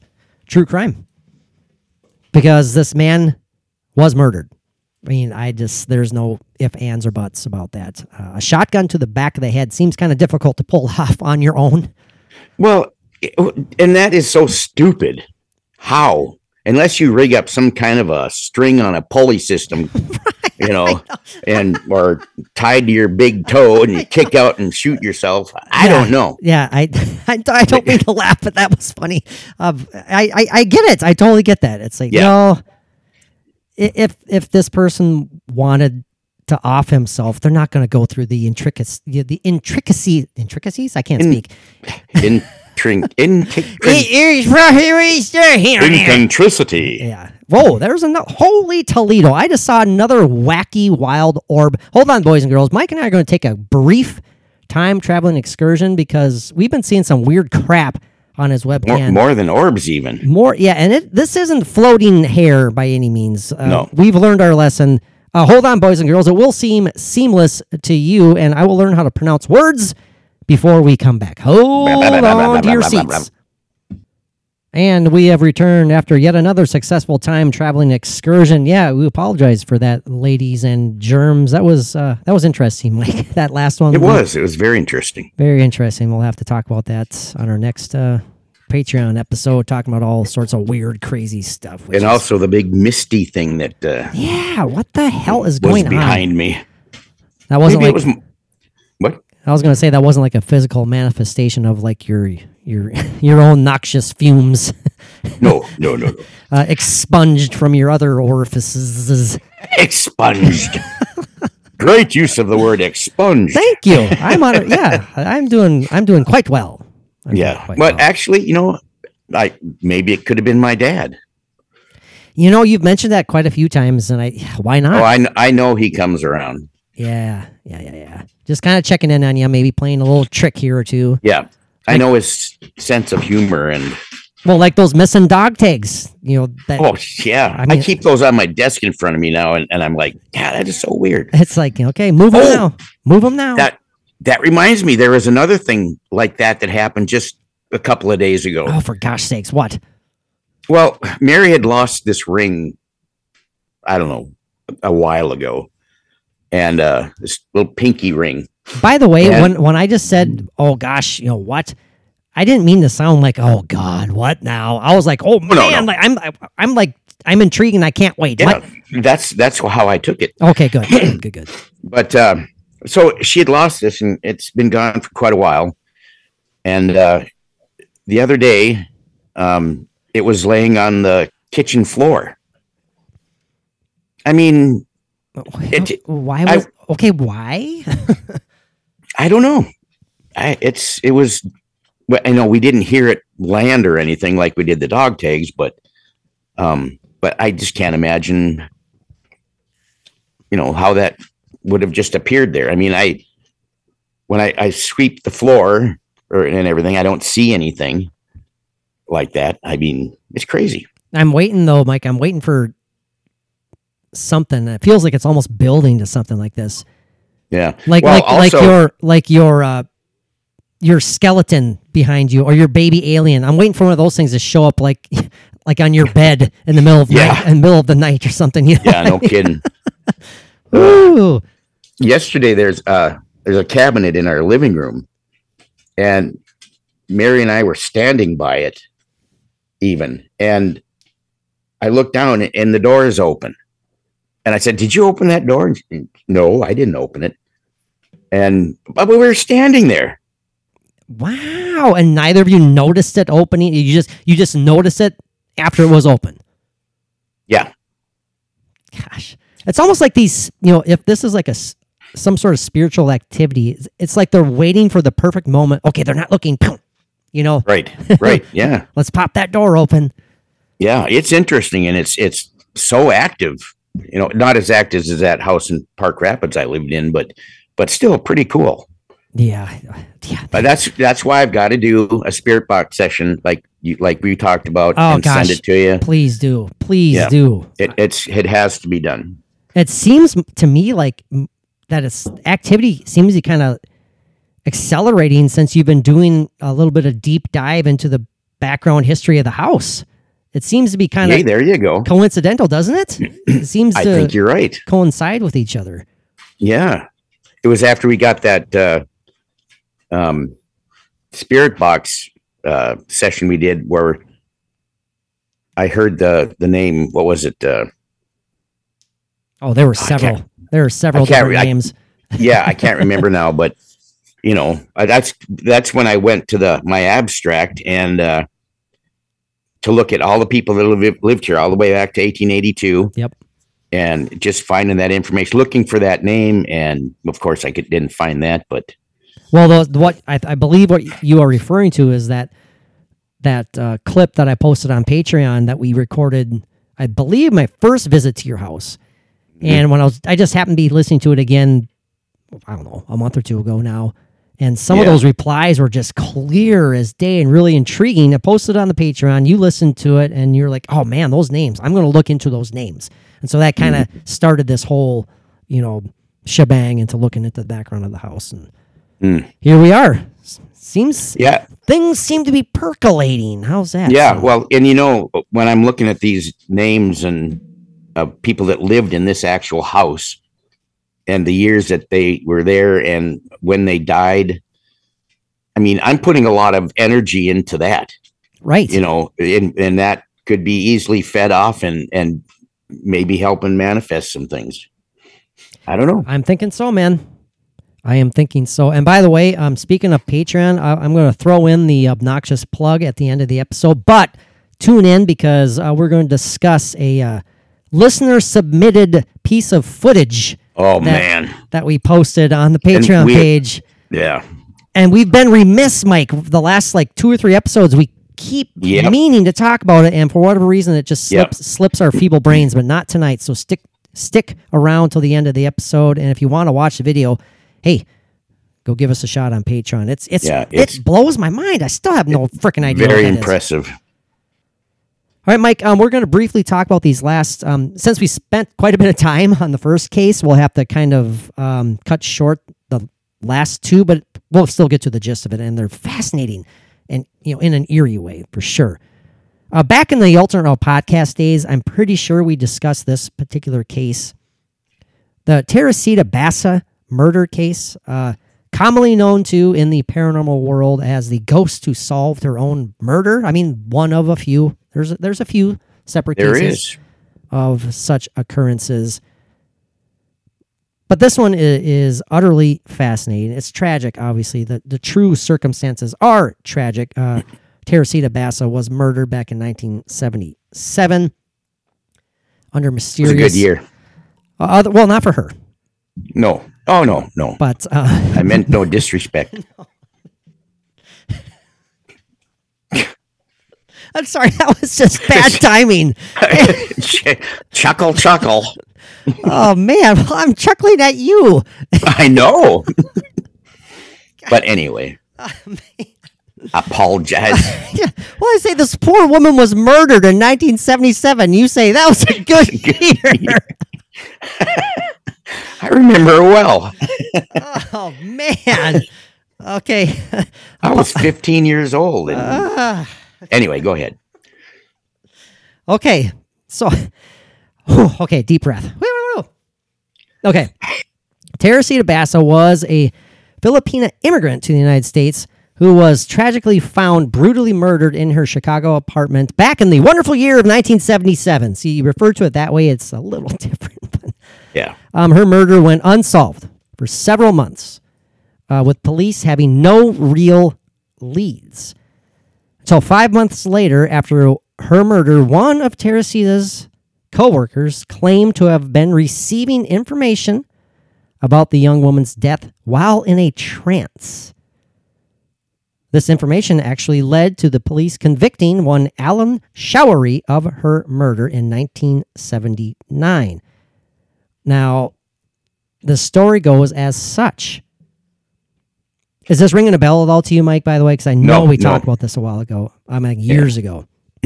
true crime because this man was murdered. I mean, I just there's no if, ands, or buts about that. Uh, a shotgun to the back of the head seems kind of difficult to pull off on your own. Well, and that is so stupid. How? Unless you rig up some kind of a string on a pulley system, you know, and or tied to your big toe and you kick out and shoot yourself. I Yeah. don't know. Yeah, I, I, I don't mean to laugh, but that was funny. Um, I, I, I get it. I totally get that. It's like, Yeah. no, i- if if this person wanted to off himself, they're not going to go through the intricacies, the intricacy, intricacies. I can't In- speak. In in. Yeah. Whoa, there's a holy Toledo. I just saw another wacky wild orb. Hold on, boys and girls. Mike and I are going to take a brief time traveling excursion because we've been seeing some weird crap on his More, webcam. more than orbs, even. More, yeah, and it, this isn't floating hair by any means. Uh, No. we've learned our lesson. Uh, hold on, boys and girls. It will seem seamless to you, and I will learn how to pronounce words before we come back. Hold on to your seats. And we have returned after yet another successful time traveling excursion. Yeah, we apologize for that, ladies and germs. That was uh, that was interesting, Mike. that last one It was. It was very interesting. very interesting. We'll have to talk about that on our next uh, Patreon episode, talking about all sorts of weird, crazy stuff. And is- also the big misty thing that uh, yeah, what the hell is going on? behind me. That wasn't Maybe like it was. What? I was going to say that wasn't like a physical manifestation of like your your your own noxious fumes No, no, no, no. uh, expunged from your other orifices. Expunged. Great use of the word expunged. Thank you. I'm on. Yeah, I'm doing. I'm doing quite well. I'm yeah, but well. actually, you know, I maybe it could have been my dad. you know, you've mentioned that quite a few times, and I why not? Oh, I I know he comes around. Yeah, yeah, yeah, yeah. Just kind of checking in on you, maybe playing a little trick here or two. Yeah, I know his sense of humor and Well, like those missing dog tags, you know. That oh yeah, I I, keep those on my desk in front of me now, and, and I'm like, yeah, that is so weird. it's like okay, move them Oh! now, move them now. That that reminds me, there is another thing like that that happened just a couple of days ago. oh, for gosh sakes, what? Well, Mary had lost this ring, I don't know, a while ago, and uh this little pinky ring. By the way, Yeah. when when I just said, "Oh gosh," you know what? I didn't mean to sound like, "Oh God, what now?" I was like, "Oh no, man, no. like I'm I'm like I'm intrigued and I can't wait." Yeah, What? that's that's how I took it. Okay, good, good, good, good. But um, so she had lost this, and it's been gone for quite a while. And uh, the other day, um, it was laying on the kitchen floor. I mean, It- why I- was okay? Why? I don't know. I it's it was. I know we didn't hear it land or anything like we did the dog tags, but Um, but I just can't imagine, you know, how that would have just appeared there. I mean, I when I, I sweep the floor or and everything, I don't see anything like that. I mean, it's crazy. I'm waiting though, Mike. I'm waiting for something. It feels like it's almost building to something like this. Yeah. Like Well, like like your like your uh your skeleton behind you or your baby alien. I'm waiting for one of those things to show up like like on your bed in the middle of Yeah. night in the middle of the night or something. You know? Yeah, no kidding. Ooh. yesterday there's uh there's a cabinet in our living room and mary and i were standing by it even and i looked down and the door is open and i said did you open that door And she- no i didn't open it and but we were standing there Wow. And neither of you noticed it opening. You just you just noticed it after it was open. yeah Gosh. It's almost like these, you know, if this is like a some sort of spiritual activity, it's, it's like they're waiting for the perfect moment. Okay, they're not looking. Boom. You know, right right yeah let's pop that door open. yeah it's interesting and it's it's so active you know not as active as that house in park rapids i lived in but but still pretty cool Yeah. Yeah. But that's that's why I've got to do a spirit box session, like you like we talked about, Oh, and gosh. send it to you. Please do. Please Yeah. do. It, it's it has to be done. It seems to me like that it's activity seems to kind of accelerating since you've been doing a little bit of deep dive into the background history of the house. It seems to be kind Hey, of there you go. coincidental, doesn't it? It seems I to think you're right. coincide with each other. Yeah, it was after we got that uh, um, spirit box uh, session we did where I heard the the name. What was it? Uh, Oh, there were several. There were several different re- I- names. yeah, I can't remember now, but you know, I, that's that's when I went to the my abstract and uh, to look at all the people that lived lived here all the way back to 1882. Yep. And just finding that information, looking for that name, and of course, I could, didn't find that, but Well, those, what I, I believe what you are referring to is that that uh, clip that I posted on Patreon that we recorded. I believe my first visit to your house, and when I was, I just happened to be listening to it again. I don't know, a month or two ago now, and some of those replies were just clear as day and really intriguing. I posted on the Patreon. You listened to it, and you're like, "Oh man, those names! I'm going to look into those names." And so that kind of mm-hmm. started this whole, you know, shebang into looking at the background of the house and mm. here we are. Seems yeah, things seem to be percolating. How's that? Yeah, sound? well, and you know, when I'm looking at these names and uh, people that lived in this actual house and the years that they were there and when they died, I mean, I'm putting a lot of energy into that, right. you know, and, and that could be easily fed off and, and maybe helping manifest some things. I don't know. I'm thinking so, man. I am thinking so. And by the way, um, speaking of Patreon, I, I'm going to throw in the obnoxious plug at the end of the episode, but tune in because uh, we're going to discuss a uh, listener submitted piece of footage Oh, that, man. that we posted on the Patreon we- page. Yeah. and we've been remiss, Mike. The last like two or three episodes, we keep Yep. meaning to talk about it, and for whatever reason, it just Yep. slips slips our feeble brains. But not tonight. So stick stick around till the end of the episode, and if you want to watch the video, hey, go give us a shot on Patreon. It's it's, Yeah, it's- it blows my mind. I still have no freaking idea. Very that is. All right, Mike. Um, we're going to briefly talk about these last. Um, since we spent quite a bit of time on the first case, we'll have to kind of um, cut short the last two, but we'll still get to the gist of it, and they're fascinating, and you know, in an eerie way for sure. Uh, back in the alternate podcast days, I'm pretty sure we discussed this particular case, the Teresita Basa murder case, uh, commonly known to in the paranormal world as the ghost who solved her own murder. I mean, one of a few. There's a, there's a few separate There cases is. of such occurrences. But this one is, is utterly fascinating. It's tragic, obviously. The, the true circumstances are tragic. Uh, Teresita Basa was murdered back in 1977 under It was mysterious. a good year. Uh, other, well, not for her, No. Oh, no, no. but uh, I meant no disrespect. I'm sorry, that was just bad timing. chuckle, chuckle. oh man, well, I'm chuckling at you. I know. but anyway, apologize. Yeah. Well, I say this poor woman was murdered in 1977. You say that was a good year. I remember her well. oh man. Okay. I was 15 years old. And Ah. anyway, go ahead. Okay. So, whew, okay, deep breath. Okay. Teresita Basa was a Filipina immigrant to the United States who was tragically found brutally murdered in her Chicago apartment back in the wonderful year of 1977. See, you refer to it that way, it's a little different. Yeah. um, her murder went unsolved for several months, uh, with police having no real leads. Until five months later, after her murder, one of Teresita's coworkers claimed to have been receiving information about the young woman's death while in a trance. This information actually led to the police convicting one Alan Showery of her murder in 1979. Now, the story goes as such. Is this ringing a bell at all to you, Mike, by the way? Because I know No, we no. talked about this a while ago. I mean, like years ago.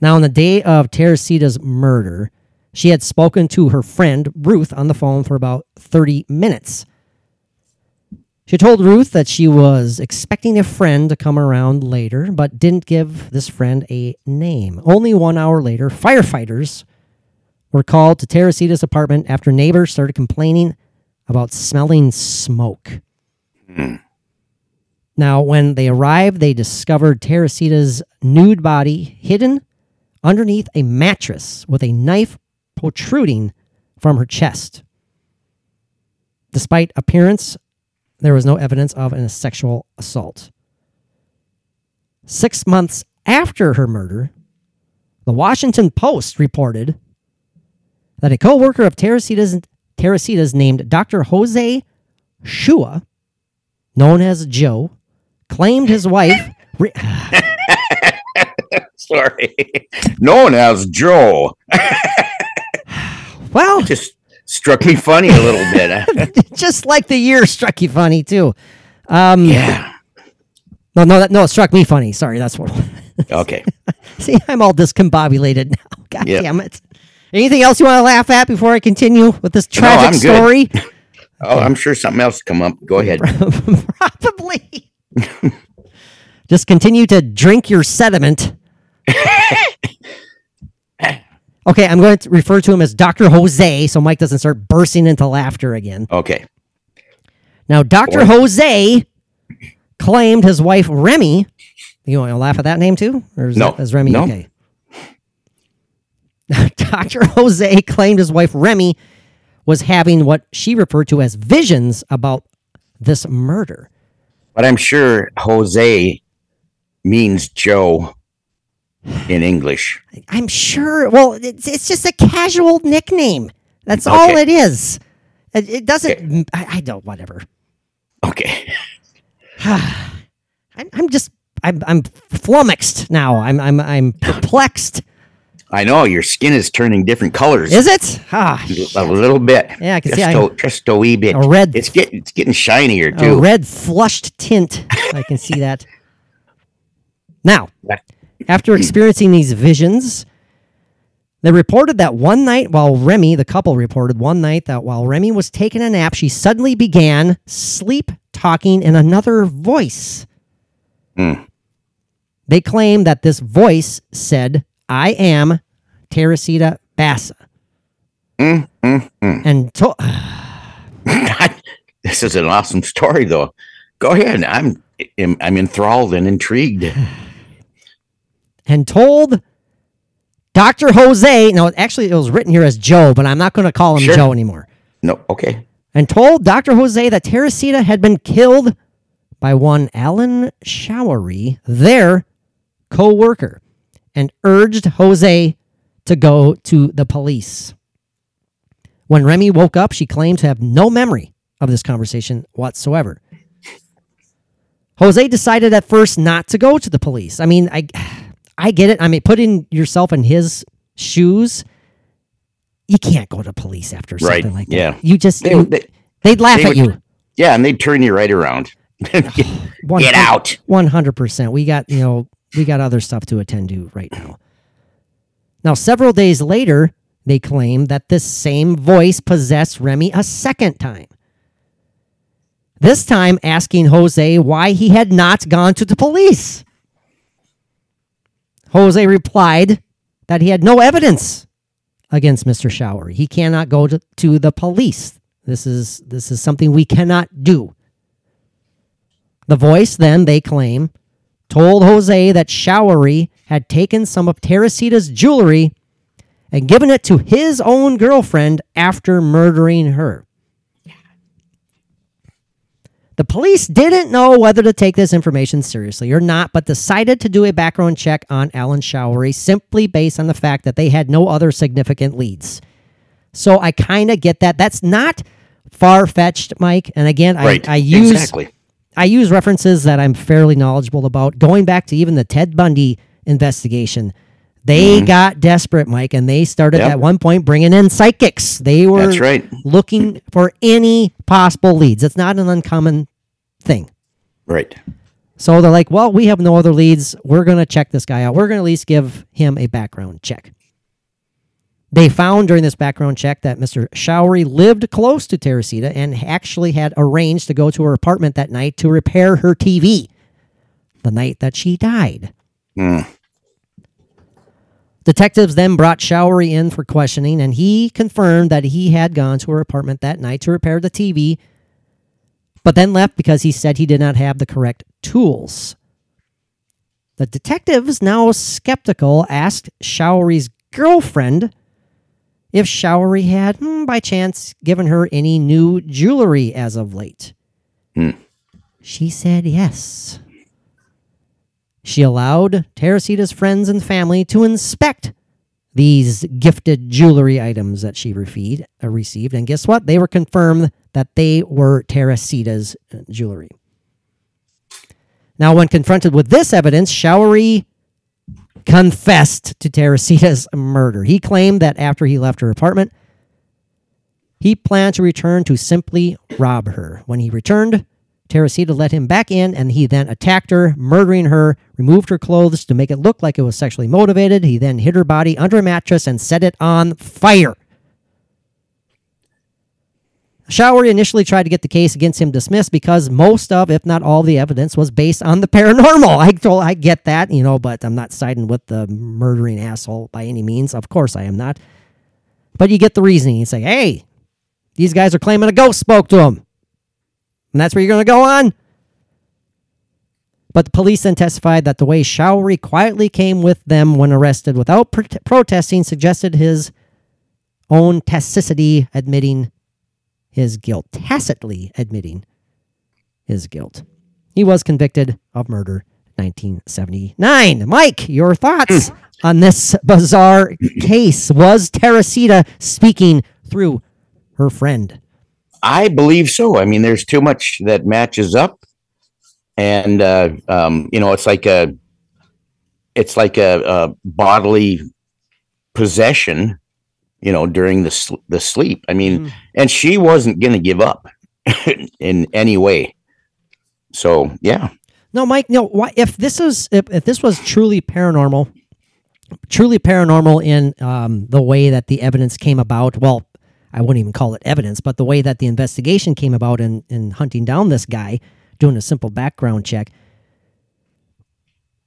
now, on the day of Teresita's murder, she had spoken to her friend Ruth on the phone for about 30 minutes. She told Ruth that she was expecting a friend to come around later, but didn't give this friend a name. Only one hour later, firefighters were called to Teresita's apartment after neighbors started complaining about smelling smoke. Hmm. Now, when they arrived, they discovered Teresita's nude body hidden underneath a mattress with a knife protruding from her chest. Despite appearance, there was no evidence of a sexual assault. Six months after her murder, the Washington Post reported that a co-worker of Teresita's, Teresita's named Dr. Jose Chua, known as Joe, claimed his wife. Re- Sorry. Known as Joe. well, Just struck me funny a little bit. just like the year struck you funny too. Um, yeah. No, no, that, no, it struck me funny. Sorry, that's what. Okay. See, I'm all discombobulated now. God Yep. damn it. Anything else you want to laugh at before I continue with this tragic I'm story? Oh, I'm sure something else come up. Go ahead. Probably. Just continue to drink your sediment. okay, I'm going to refer to him as Dr. Jose so Mike doesn't start bursting into laughter again. Okay. Now, Dr. Boy. Jose claimed his wife Remy. You want to laugh at that name too? Or is, No. that, is Remy No. okay? Dr. Jose claimed his wife Remy was having what she referred to as visions about this murder. But I'm sure Jose means Joe in English. I'm sure. Well, it's, it's just a casual nickname. That's all it is. It, it doesn't. I, I don't. Whatever. Okay. I'm, I'm just. I'm, I'm flummoxed now. I'm. I'm. I'm perplexed. I know your skin is turning different colors. Is it? Ah, a little bit. Yeah, I can just see I- A, just a wee bit. A red- It's getting it's getting shinier a too. red flushed tint. I can see that. Now, after experiencing these visions, they reported that one night while Remy, the couple reported one night that while Remy was taking a nap, she suddenly began sleep talking in another voice. Hmm. They claim that this voice said, I am Teresita Basa. Mm, mm, mm. And to- this is an awesome story, though. Go ahead. I'm I'm, enthralled and intrigued. and told Dr. Jose, no, actually it was written here as Joe, but I'm not going to call him Sure. Joe anymore. No, okay. And told Dr. Jose that Teresita had been killed by one Alan Showery, their co worker, and urged Jose to go to the police. When Remy woke up, she claimed to have no memory of this conversation whatsoever. Jose decided at first not to go to the police. I mean, I I get it. I mean, putting yourself in his shoes, you can't go to police after Right, something like yeah. that. You just They- you, they- they'd laugh they at would- you. Yeah, and they'd turn you right around. get, get out. One hundred percent. We got you know we got other stuff to attend to right now. Now, several days later, they claim that this same voice possessed Remy a second time. This time, asking Jose why he had not gone to the police. Jose replied that he had no evidence against Mr. Showery. He cannot go to, to the police. This is this is something we cannot do. The voice then, they claim, told Jose that Showery had taken some of Teresita's jewelry and given it to his own girlfriend after murdering her. The police didn't know whether to take this information seriously or not, but decided to do a background check on Alan Showery simply based on the fact that they had no other significant leads. So I kind of get that. That's not far fetched, Mike. And again, Right. I, I use exactly. I use references that I'm fairly knowledgeable about. Going back to even the Ted Bundy investigation, they got desperate, Mike, and they started Mm-hmm. Yep. at one point bringing in psychics. They were That's right. looking for any possible leads. It's not an uncommon thing. Right. So they're like, well, we have no other leads. We're going to check this guy out. We're going to at least give him a background check. They found during this background check that Mr. Showery lived close to Teresita and actually had arranged to go to her apartment that night to repair her TV the night that she died. Hmm. Detectives then brought Showery in for questioning, and he confirmed that he had gone to her apartment that night to repair the TV, but then left because he said he did not have the correct tools. The detectives, now skeptical, asked Showery's girlfriend if Showery had, hmm, by chance, given her any new jewelry as of late. Hmm. She said yes. She allowed Teresita's friends and family to inspect these gifted jewelry items that she received, uh, received. And guess what? They were confirmed that they were Teresita's uh, jewelry. Now, when confronted with this evidence, Showery confessed to Teresita's murder. He claimed that after he left her apartment, he planned to return to simply rob her. When he returned, Teresita let him back in and he then attacked her, murdering her, removed her clothes to make it look like it was sexually motivated. He then hid her body under a mattress and set it on fire. Showery initially tried to get the case against him dismissed because most of, if not all, the evidence was based on the paranormal. I told, I get that, you know, but I'm not siding with the murdering asshole by any means. Of course, I am not. But you get the reasoning. It's like, hey, these guys are claiming a ghost spoke to them. And that's where you're going to go on? But the police then testified that the way Showery quietly came with them when arrested without pr- protesting suggested his own tacitity admitting his guilt, tacitly admitting his guilt. He was convicted of murder 1979. Mike, your thoughts hmm. on this bizarre case? Was Teresita speaking through her friend? I believe so. I mean, there's too much that matches up, and uh, um, you know, it's like a, it's like a, a bodily possession, you know, during the sl- the sleep. I mean, and she wasn't going to give up in any way. So yeah, No, Mike. No. Why? If this is if, if this was truly paranormal, truly paranormal in um, the way that the evidence came about. Well, I wouldn't even call it evidence, but the way that the investigation came about in in hunting down this guy, doing a simple background check.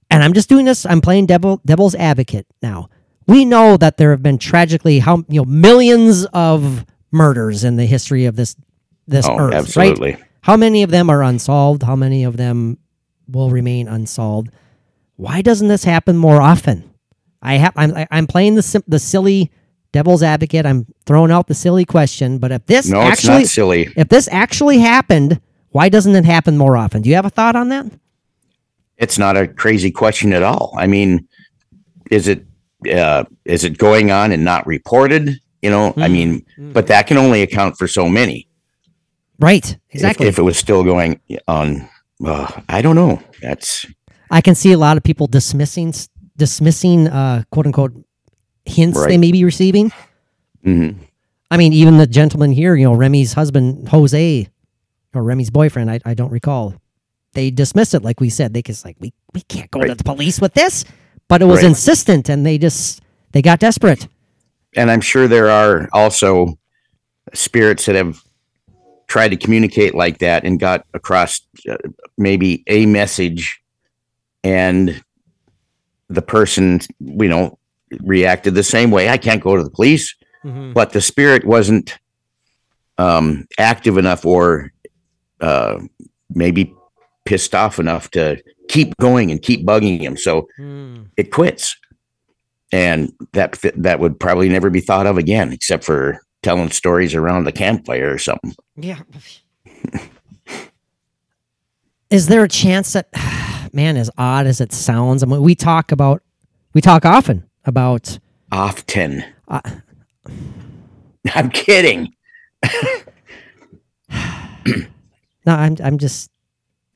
And I'm just doing this. I'm playing devil devil's advocate now. We know that there have been tragically how you know millions of murders in the history of this this Oh, earth, absolutely. right? How many of them are unsolved? How many of them will remain unsolved? Why doesn't this happen more often? I have I'm I'm playing the the silly devil's advocate. I'm throwing out the silly question, but if this no, it's actually not silly. if this actually happened, why doesn't it happen more often? Do you have a thought on that? It's not a crazy question at all. I mean, is it uh, is it going on and not reported? You know, I mean, but that can only account for so many. Right. If- Exactly. If, it was still going on uh, I don't know. That's I can see a lot of people dismissing dismissing uh, quote unquote hints they may be receiving. mhm. I mean, even the gentleman here, you know, Remy's husband, Jose, or Remy's boyfriend, I, I don't recall. They dismissed it, like we said. They just like we we can't go to the police with this, but it was Right. insistent, and they just they got desperate. and I'm sure there are also spirits that have tried to communicate like that and got across uh, maybe a message, and the person, you know, reacted the same way. I can't go to the police, but the spirit wasn't um, active enough or uh, maybe pissed off enough to keep going and keep bugging him. So it quits. And that that would probably never be thought of again, except for telling stories around the campfire or something. Yeah. Is there a chance that, man, as odd as it sounds, I mean, we talk about, we talk often about, Often. Uh, I'm kidding. no, I'm, I'm just,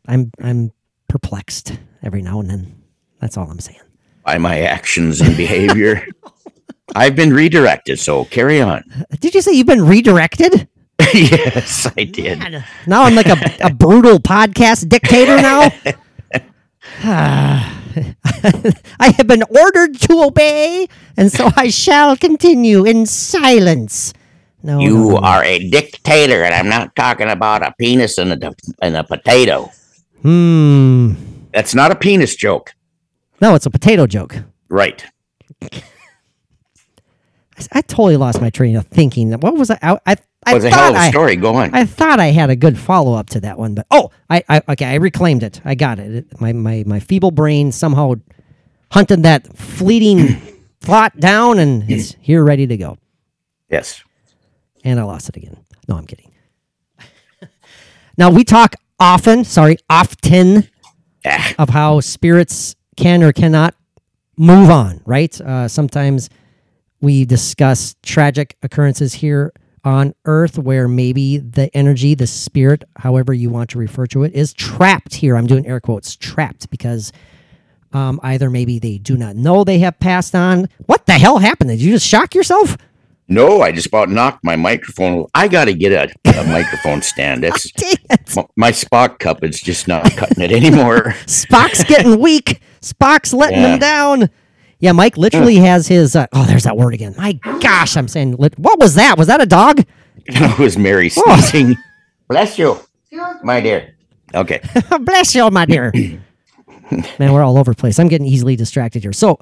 I'm, I'm perplexed every now and then. That's all I'm saying. By my actions and behavior. I've been redirected, so carry on. Did you say you've been redirected? yes, I did. Man, now I'm like a, a brutal podcast dictator now. I have been ordered to obey, and so I shall continue in silence. No, no, You no. are a dictator, and I'm not talking about a penis and a and a potato. Hmm. That's not a penis joke, No, it's a potato joke. right? I, I totally lost my train of thinking. What was I? I, I, I was a thought hell of a I- story. Go on. I thought I had a good follow up to that one, but oh, I, I okay, I reclaimed it. I got it. It- My my my feeble brain somehow hunted that fleeting thought down, and it's here, ready to go. yes. And I lost it again. No, I'm kidding. now we talk often, sorry, often Ah, of how spirits can or cannot move on, right? Uh, sometimes we discuss tragic occurrences here on Earth where maybe the energy, the spirit, however you want to refer to it, is trapped here. I'm doing air quotes, trapped because um, either maybe they do not know they have passed on. What the hell happened? Did you just shock yourself? no, I just about knocked my microphone. I got to get a, a microphone stand. That's my, my Spock cup is just not cutting it anymore. Spock's getting weak. Spock's letting Yeah. him down. Yeah, Mike literally has his. Uh, oh, there's that word again. My gosh, I'm saying. Lit- what was that? Was that a dog? it was Mary sneezing. Bless you, my dear. Okay. Bless you, my dear. Man, we're all over the place. I'm getting easily distracted here. So,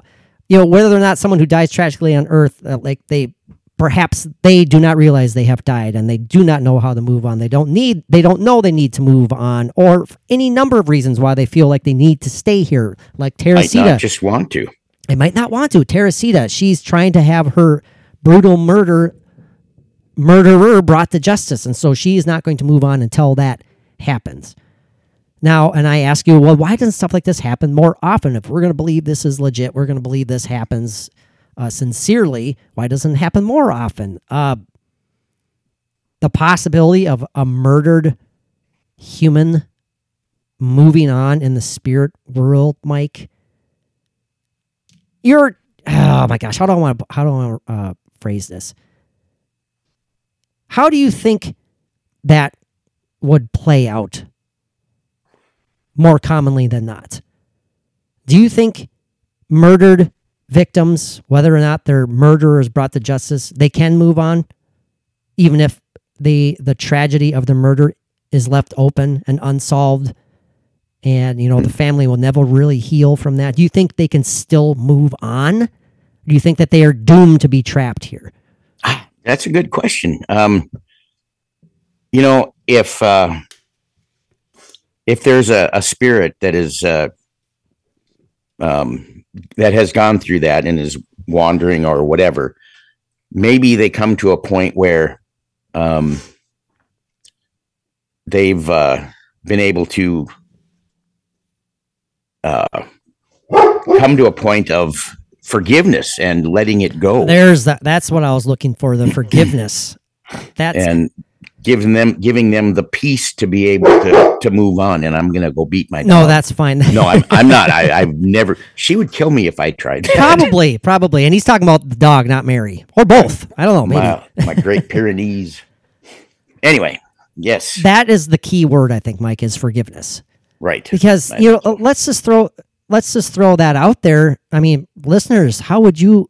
you know, whether or not someone who dies tragically on Earth, uh, like they perhaps they do not realize they have died and they do not know how to move on. They don't need, they don't know they need to move on, or any number of reasons why they feel like they need to stay here. Like I Teresita, not just want to. They might not want to. Teresita, she's trying to have her brutal murder murderer brought to justice, and so she is not going to move on until that happens. Now, and I ask you, well, why doesn't stuff like this happen more often? If we're going to believe this is legit, we're going to believe this happens uh, sincerely. Why doesn't it happen more often? Uh, the possibility of a murdered human moving on in the spirit world, Mike. You're oh my gosh, how do I want to how do I want to uh, phrase this? How do you think that would play out more commonly than not? Do you think murdered victims, whether or not their murderer is brought to justice, they can move on, even if the the tragedy of the murder is left open and unsolved, and you know the family will never really heal from that? Do you think they can still move on? Do you think that they are doomed to be trapped here? That's a good question. Um, you know, if uh, if there's a, a spirit that is uh, um, that has gone through that and is wandering or whatever, maybe they come to a point where um, they've uh, been able to uh, come to a point of forgiveness and letting it go. There's that. That's what I was looking for. The forgiveness. That's and giving them giving them the peace to be able to to move on. And I'm gonna go beat my No, dog. that's fine. no, I'm I'm not. I, I've never. She would kill me if I tried that. probably, probably. And he's talking about the dog, not Mary, or both. I don't know. Maybe my, my Great Pyrenees. Anyway, yes, that is the key word. I think Mike is forgiveness. Right. because Right. you know let's just throw let's just throw that out there i mean listeners how would you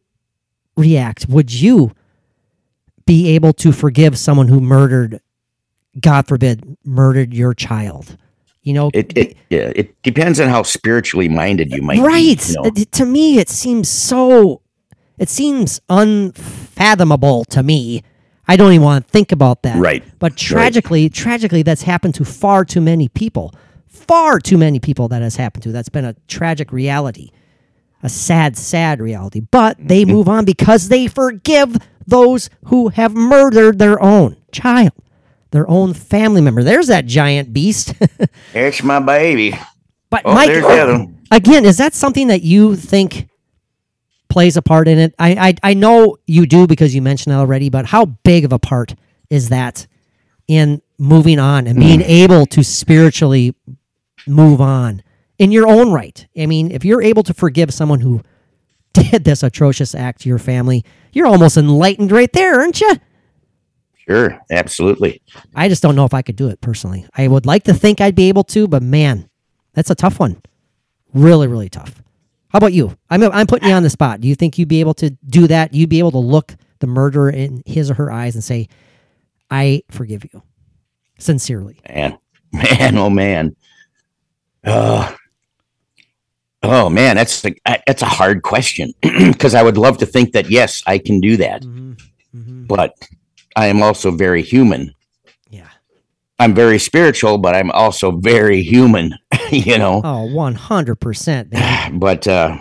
react would you be able to forgive someone who murdered god forbid murdered your child you know It, it yeah, it depends on how spiritually minded you might be, right you know. To me it seems so it seems unfathomable to me i don't even want to think about that Right. but tragically tragically that's happened to far too many people far too many people that has happened to. That's been a tragic reality a sad sad reality. But they move on because they forgive those who have murdered their own child their own family member. There's that giant beast. There's my baby. But Oh, Mike, again, is that something that you think plays a part in it? I, I I know you do because you mentioned it already, but how big of a part is that in moving on and being mm. able to spiritually move on in your own right? I mean, if you're able to forgive someone who did this atrocious act to your family, you're almost enlightened right there, aren't you? Sure, absolutely. I just don't know if I could do it personally. I would like to think I'd be able to, but man, that's a tough one. Really, really tough. How about you? I'm I'm putting you on the spot. Do you think you'd be able to do that? You'd be able to look the murderer in his or her eyes and say, "I forgive you," sincerely. Man, man, oh man. Uh, oh man, that's the, that's a hard question because I would love to think that yes, I can do that, but I am also very human. Yeah. I'm very spiritual, but I'm also very human. you know, Oh, one hundred percent. but uh,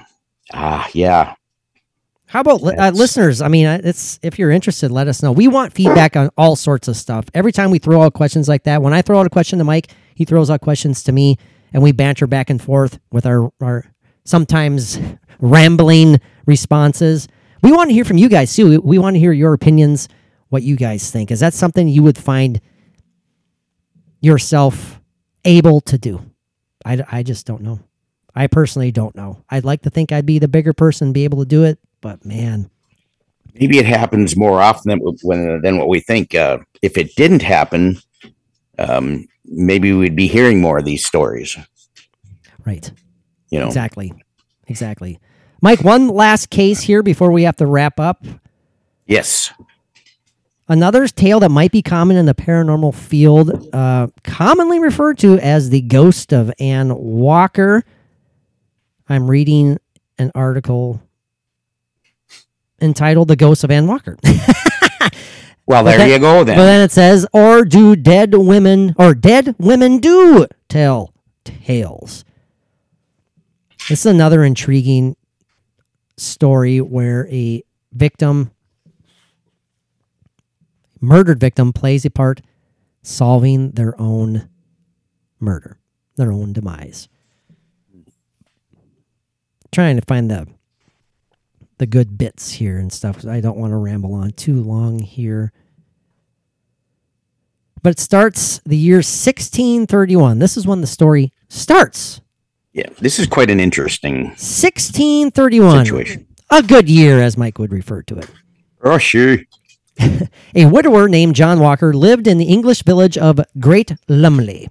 ah, yeah, How about uh, listeners? I mean, it's if you're interested, let us know. We want feedback on all sorts of stuff. Every time we throw out questions like that, when I throw out a question to Mike, he throws out questions to me, and we banter back and forth with our our sometimes rambling responses. We want to hear from you guys too. We, want to hear your opinions, what you guys think. Is that something you would find yourself able to do? I, I just don't know. I personally don't know. I'd like to think I'd be the bigger person, be able to do it, but man, maybe it happens more often than when than what we think. Uh, if it didn't happen, um, maybe we'd be hearing more of these stories. right. You know, Exactly. Exactly. Mike, one last case here before we have to wrap up. yes, Another tale that might be common in the paranormal field, uh, commonly referred to as the ghost of Anne Walker. I'm reading an article entitled The Ghost of Anne Walker. Well, there then- you go then. But then it says, or do dead women, or dead women do tell tales. This is another intriguing story where a victim, murdered victim, plays a part solving their own murder, their own demise. Trying to find the the good bits here and stuff. I don't want to ramble on too long here. But it starts the year 1631. This is when the story starts. yeah, this is quite an interesting 1631. situation. A good year, as Mike would refer to it. Oh, sure. A widower named John Walker lived in the English village of Great Lumley.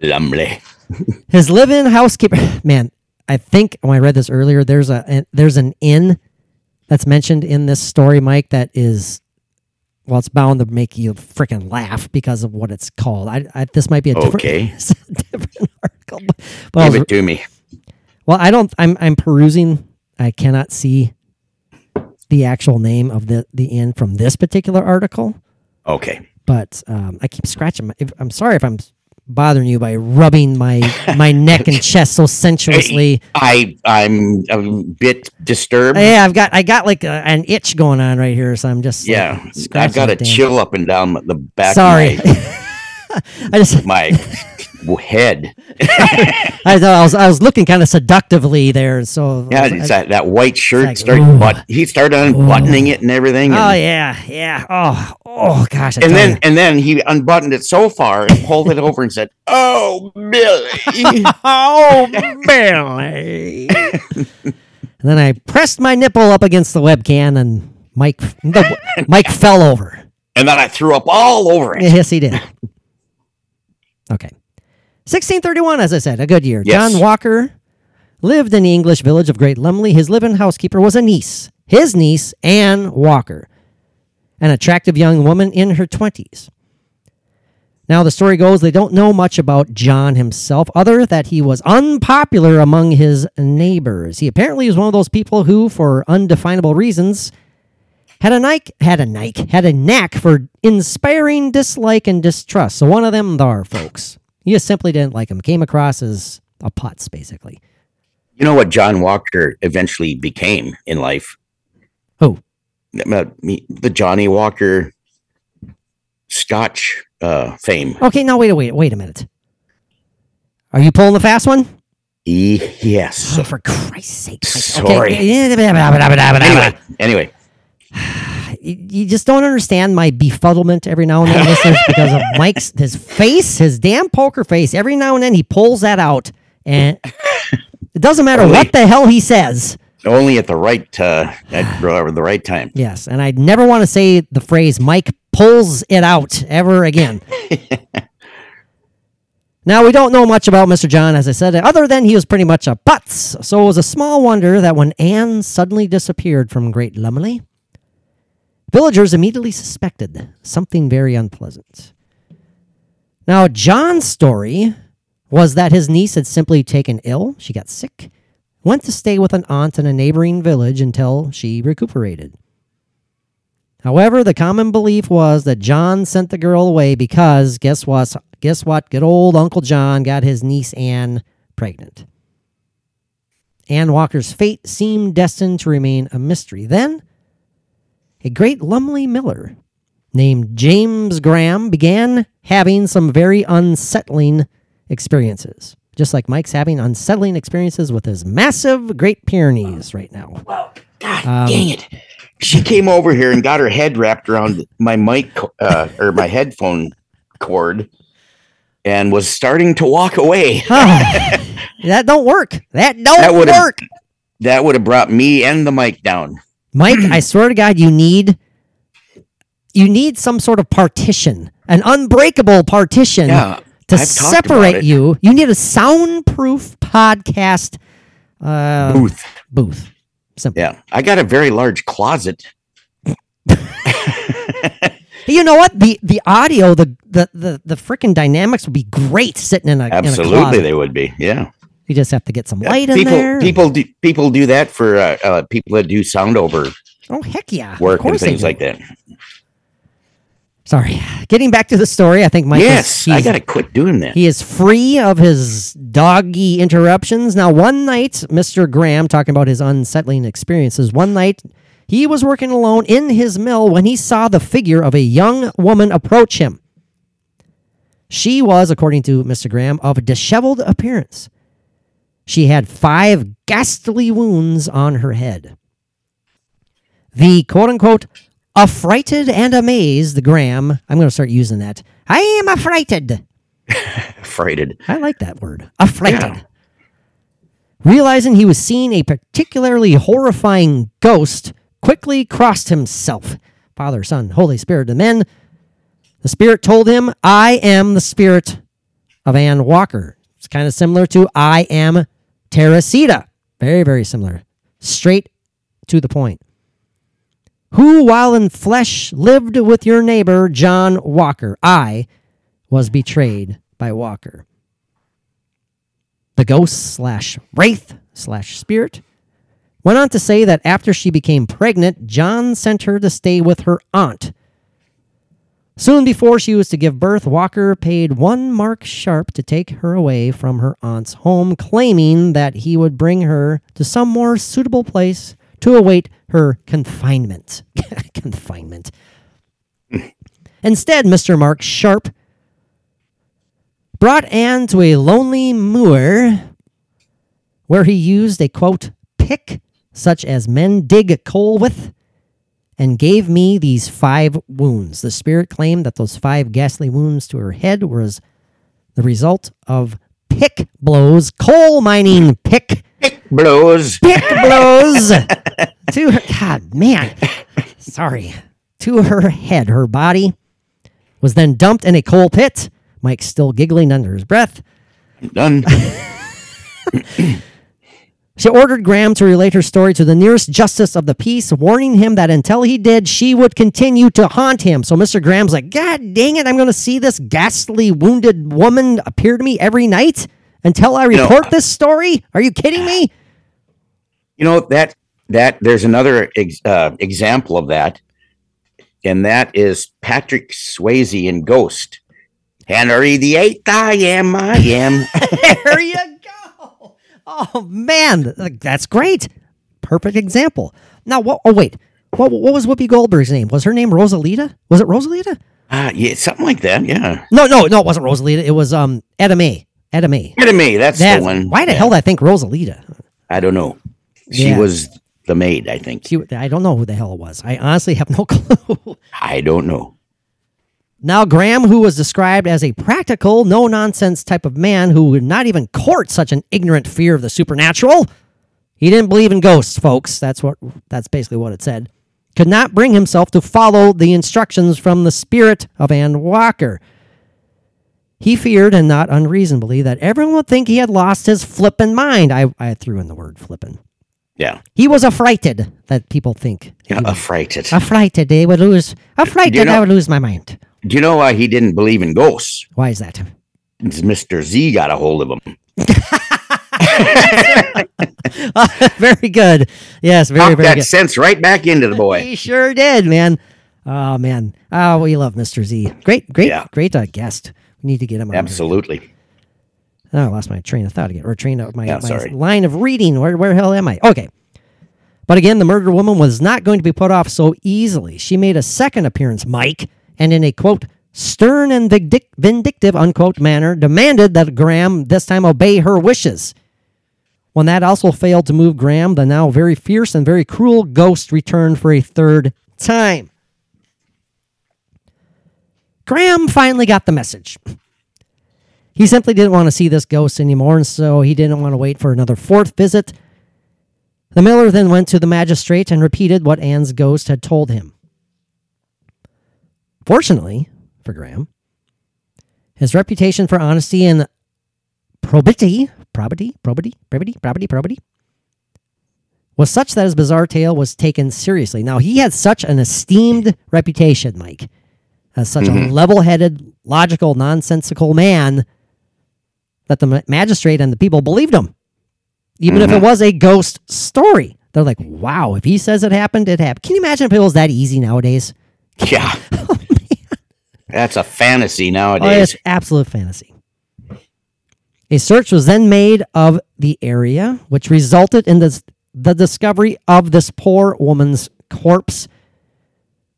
Lumley. His live-in housekeeper. Man, I think when I read this earlier, there's a there's an inn that's mentioned in this story, Mike. That is, well, it's bound to make you freaking laugh because of what it's called. I, I this might be a different, Okay. different article. But, but Give was- it to me. well, I don't. I'm I'm perusing. I cannot see the actual name of the the inn from this particular article. Okay. But um, I keep scratching. My, if, I'm sorry if I'm bothering you by rubbing my my neck and chest so sensuously. I I'm a bit disturbed. Yeah, I've got I got like a, an itch going on right here, so I'm just like, yeah, I've got a damn- chill up and down the back. Sorry, Of I just my head. I, thought I was I was looking kind of seductively there. So Yeah, I it's that, that white shirt like, started but he started unbuttoning it and everything. oh yeah, yeah. Oh oh gosh. I and then you. and then he unbuttoned it so far and pulled it over and said, Oh Billy. oh Billy. and then I pressed my nipple up against the webcam, and Mike the, Mike fell over. and then I threw up all over it. Yes, he did. Okay. 1631, as I said, a good year. Yes. John Walker lived in the English village of Great Lumley. His live-in housekeeper was a niece, his niece, Anne Walker, an attractive young woman in her 20s. Now, the story goes they don't know much about John himself, other that he was unpopular among his neighbors. He apparently was one of those people who, for undefinable reasons, had a knack, had a knack, had a knack for inspiring dislike and distrust. So one of them there, folks. You just simply didn't like him. Came across as a putz, basically. You know what John Walker eventually became in life? Who? The Johnnie Walker Scotch uh, fame. Okay, now wait, wait, wait a minute. Are you pulling the fast one? E- yes. Oh, for Christ's sake! Sorry. Okay. Anyway, anyway, you, just don't understand my befuddlement every now and then, listeners, because of Mike's his face, his damn poker face. Every now and then he pulls that out, and it doesn't matter Only- what the hell he says. only at the right uh, at the right time. Yes, and I never want to say the phrase Mike pulls it out ever again. now, we don't know much about Mr. John, as I said, other than he was pretty much a putz. So it was a small wonder that when Anne suddenly disappeared from Great Lumley, villagers immediately suspected something very unpleasant. Now, John's story was that his niece had simply taken ill, she got sick, went to stay with an aunt in a neighboring village until she recuperated. However, the common belief was that John sent the girl away because guess what? Guess what? Good old Uncle John got his niece Anne pregnant. Anne Walker's fate seemed destined to remain a mystery. Then, a great Lumley miller named James Graham began having some very unsettling experiences. Just like Mike's having unsettling experiences with his massive Great Pyrenees right now. Well, God Um, dang it! She came over here and got her head wrapped around my mic uh, or my headphone cord, and was starting to walk away. that don't work. That don't That work. That would have brought me and the mic down. Mike, I swear to God, you need you need some sort of partition, an unbreakable partition Yeah, to I've separate you. You need a soundproof podcast uh, Booth. booth. Simple. Yeah, I got a very large closet. You know what? The the audio, the the the, the freaking dynamics would be great sitting in a in a Absolutely, they would be. Yeah, You just have to get some Yeah, light in people there. people do people do that for uh, uh, people that do sound over oh heck yeah, Of work and course things like that. Sorry, getting back to the story. I think Mike. is- yes, I got to quit doing that. He is free of his doggy interruptions. Now, one night, Mr. Graham, talking about his unsettling experiences, one night he was working alone in his mill when he saw the figure of a young woman approach him. She was, according to Mr. Graham, of a disheveled appearance. She had five ghastly wounds on her head. The quote unquote affrighted and amazed Graham, I'm going to start using that. I am affrighted. affrighted. I like that word. Affrighted. Realizing he was seeing a particularly horrifying ghost, quickly crossed himself. Father, Son, Holy Spirit, and then the Spirit told him, I am the Spirit of Anne Walker. It's kind of similar to I am Teresita. Very, very similar. Straight to the point. Who, while in flesh, lived with your neighbor, John Walker. I was betrayed by Walker. The ghost slash wraith slash spirit went on to say that after she became pregnant, John sent her to stay with her aunt. Soon before she was to give birth, Walker paid one Mark Sharp to take her away from her aunt's home, claiming that he would bring her to some more suitable place to await her confinement. confinement. Instead, Mr. Mark Sharp brought Anne to a lonely moor where he used a quote pick such as men dig coal with and gave me these five wounds. The spirit claimed that those five ghastly wounds to her head was the result of pick blows, coal mining pick pick Blows. pick blows to her. God, man. Sorry. To her head. Her body was then dumped in a coal pit. Mike still giggling under his breath. Done. She ordered Graham to relate her story to the nearest justice of the peace, warning him that until he did, she would continue to haunt him. So Mr. Graham's like, God dang it, I'm going to see this ghastly, wounded woman appear to me every night until I report this story? Are you kidding me? You know that that there's another ex, uh, example of that, and that is Patrick Swayze in Ghost. Henry the Eighth, I am, I am. there you go. Oh man, that's great. Perfect example. Now, what? Oh wait, what? What was Whoopi Goldberg's name? Was her name Rosalita? Was it Rosalita? Ah, yeah, something like that. Yeah, No, no, no. It wasn't Rosalita. It was um Oda Mae. Oda Mae. Enemy. That's That- the one. Why the Yeah. hell did I think Rosalita? I don't know. She Yeah. was the maid, I think. She, I don't know who the hell it was. I honestly have no clue. I don't know. Now, Graham, who was described as a practical, no nonsense type of man who would not even court such an ignorant fear of the supernatural, he didn't believe in ghosts, folks. That's what that's basically what it said. Could not bring himself to follow the instructions from the spirit of Anne Walker. He feared, and not unreasonably, that everyone would think he had lost his flippin' mind. I, I threw in the word flippin'. Yeah, He was affrighted that people think. yeah, affrighted. Affrighted, they would lose. Affrighted, you know- I would lose my mind. Do you know why he didn't believe in ghosts? Why is that? It's Mr. Z got a hold of him. very good. Yes, very, Knocked very that good. sense right back into the boy. He sure did, man. Oh man. Oh, we love Mr. Z. Great, great, Yeah. great uh, guest. We need to get him on. Absolutely. Oh, I lost my train of thought again, or train of my, Yeah, my line of reading. Where, where the hell am I? Okay. But again, the murdered woman was not going to be put off so easily. She made a second appearance, Mike, and in a quote, stern and vindictive, unquote, manner, demanded that Graham this time obey her wishes. When that also failed to move Graham, the now very fierce and very cruel ghost returned for a third time. Graham finally got the message. He simply didn't want to see this ghost anymore, and so he didn't want to wait for another fourth visit. The miller then went to the magistrate and repeated what Anne's ghost had told him. Fortunately for Graham, his reputation for honesty and probity, probity, probity, probity, probity, probity, was such that his bizarre tale was taken seriously. Now, he had such an esteemed reputation, Mike, as such a mm-hmm. level headed, logical, nonsensical man that the magistrate and the people believed him. Even if it mm-hmm. was a ghost story. They're like, wow, if he says it happened, it happened. Can you imagine if it was that easy nowadays? Yeah. Oh, That's a fantasy Oh, nowadays. it's absolute fantasy. A search was then made of the area, which resulted in this, the discovery of this poor woman's corpse.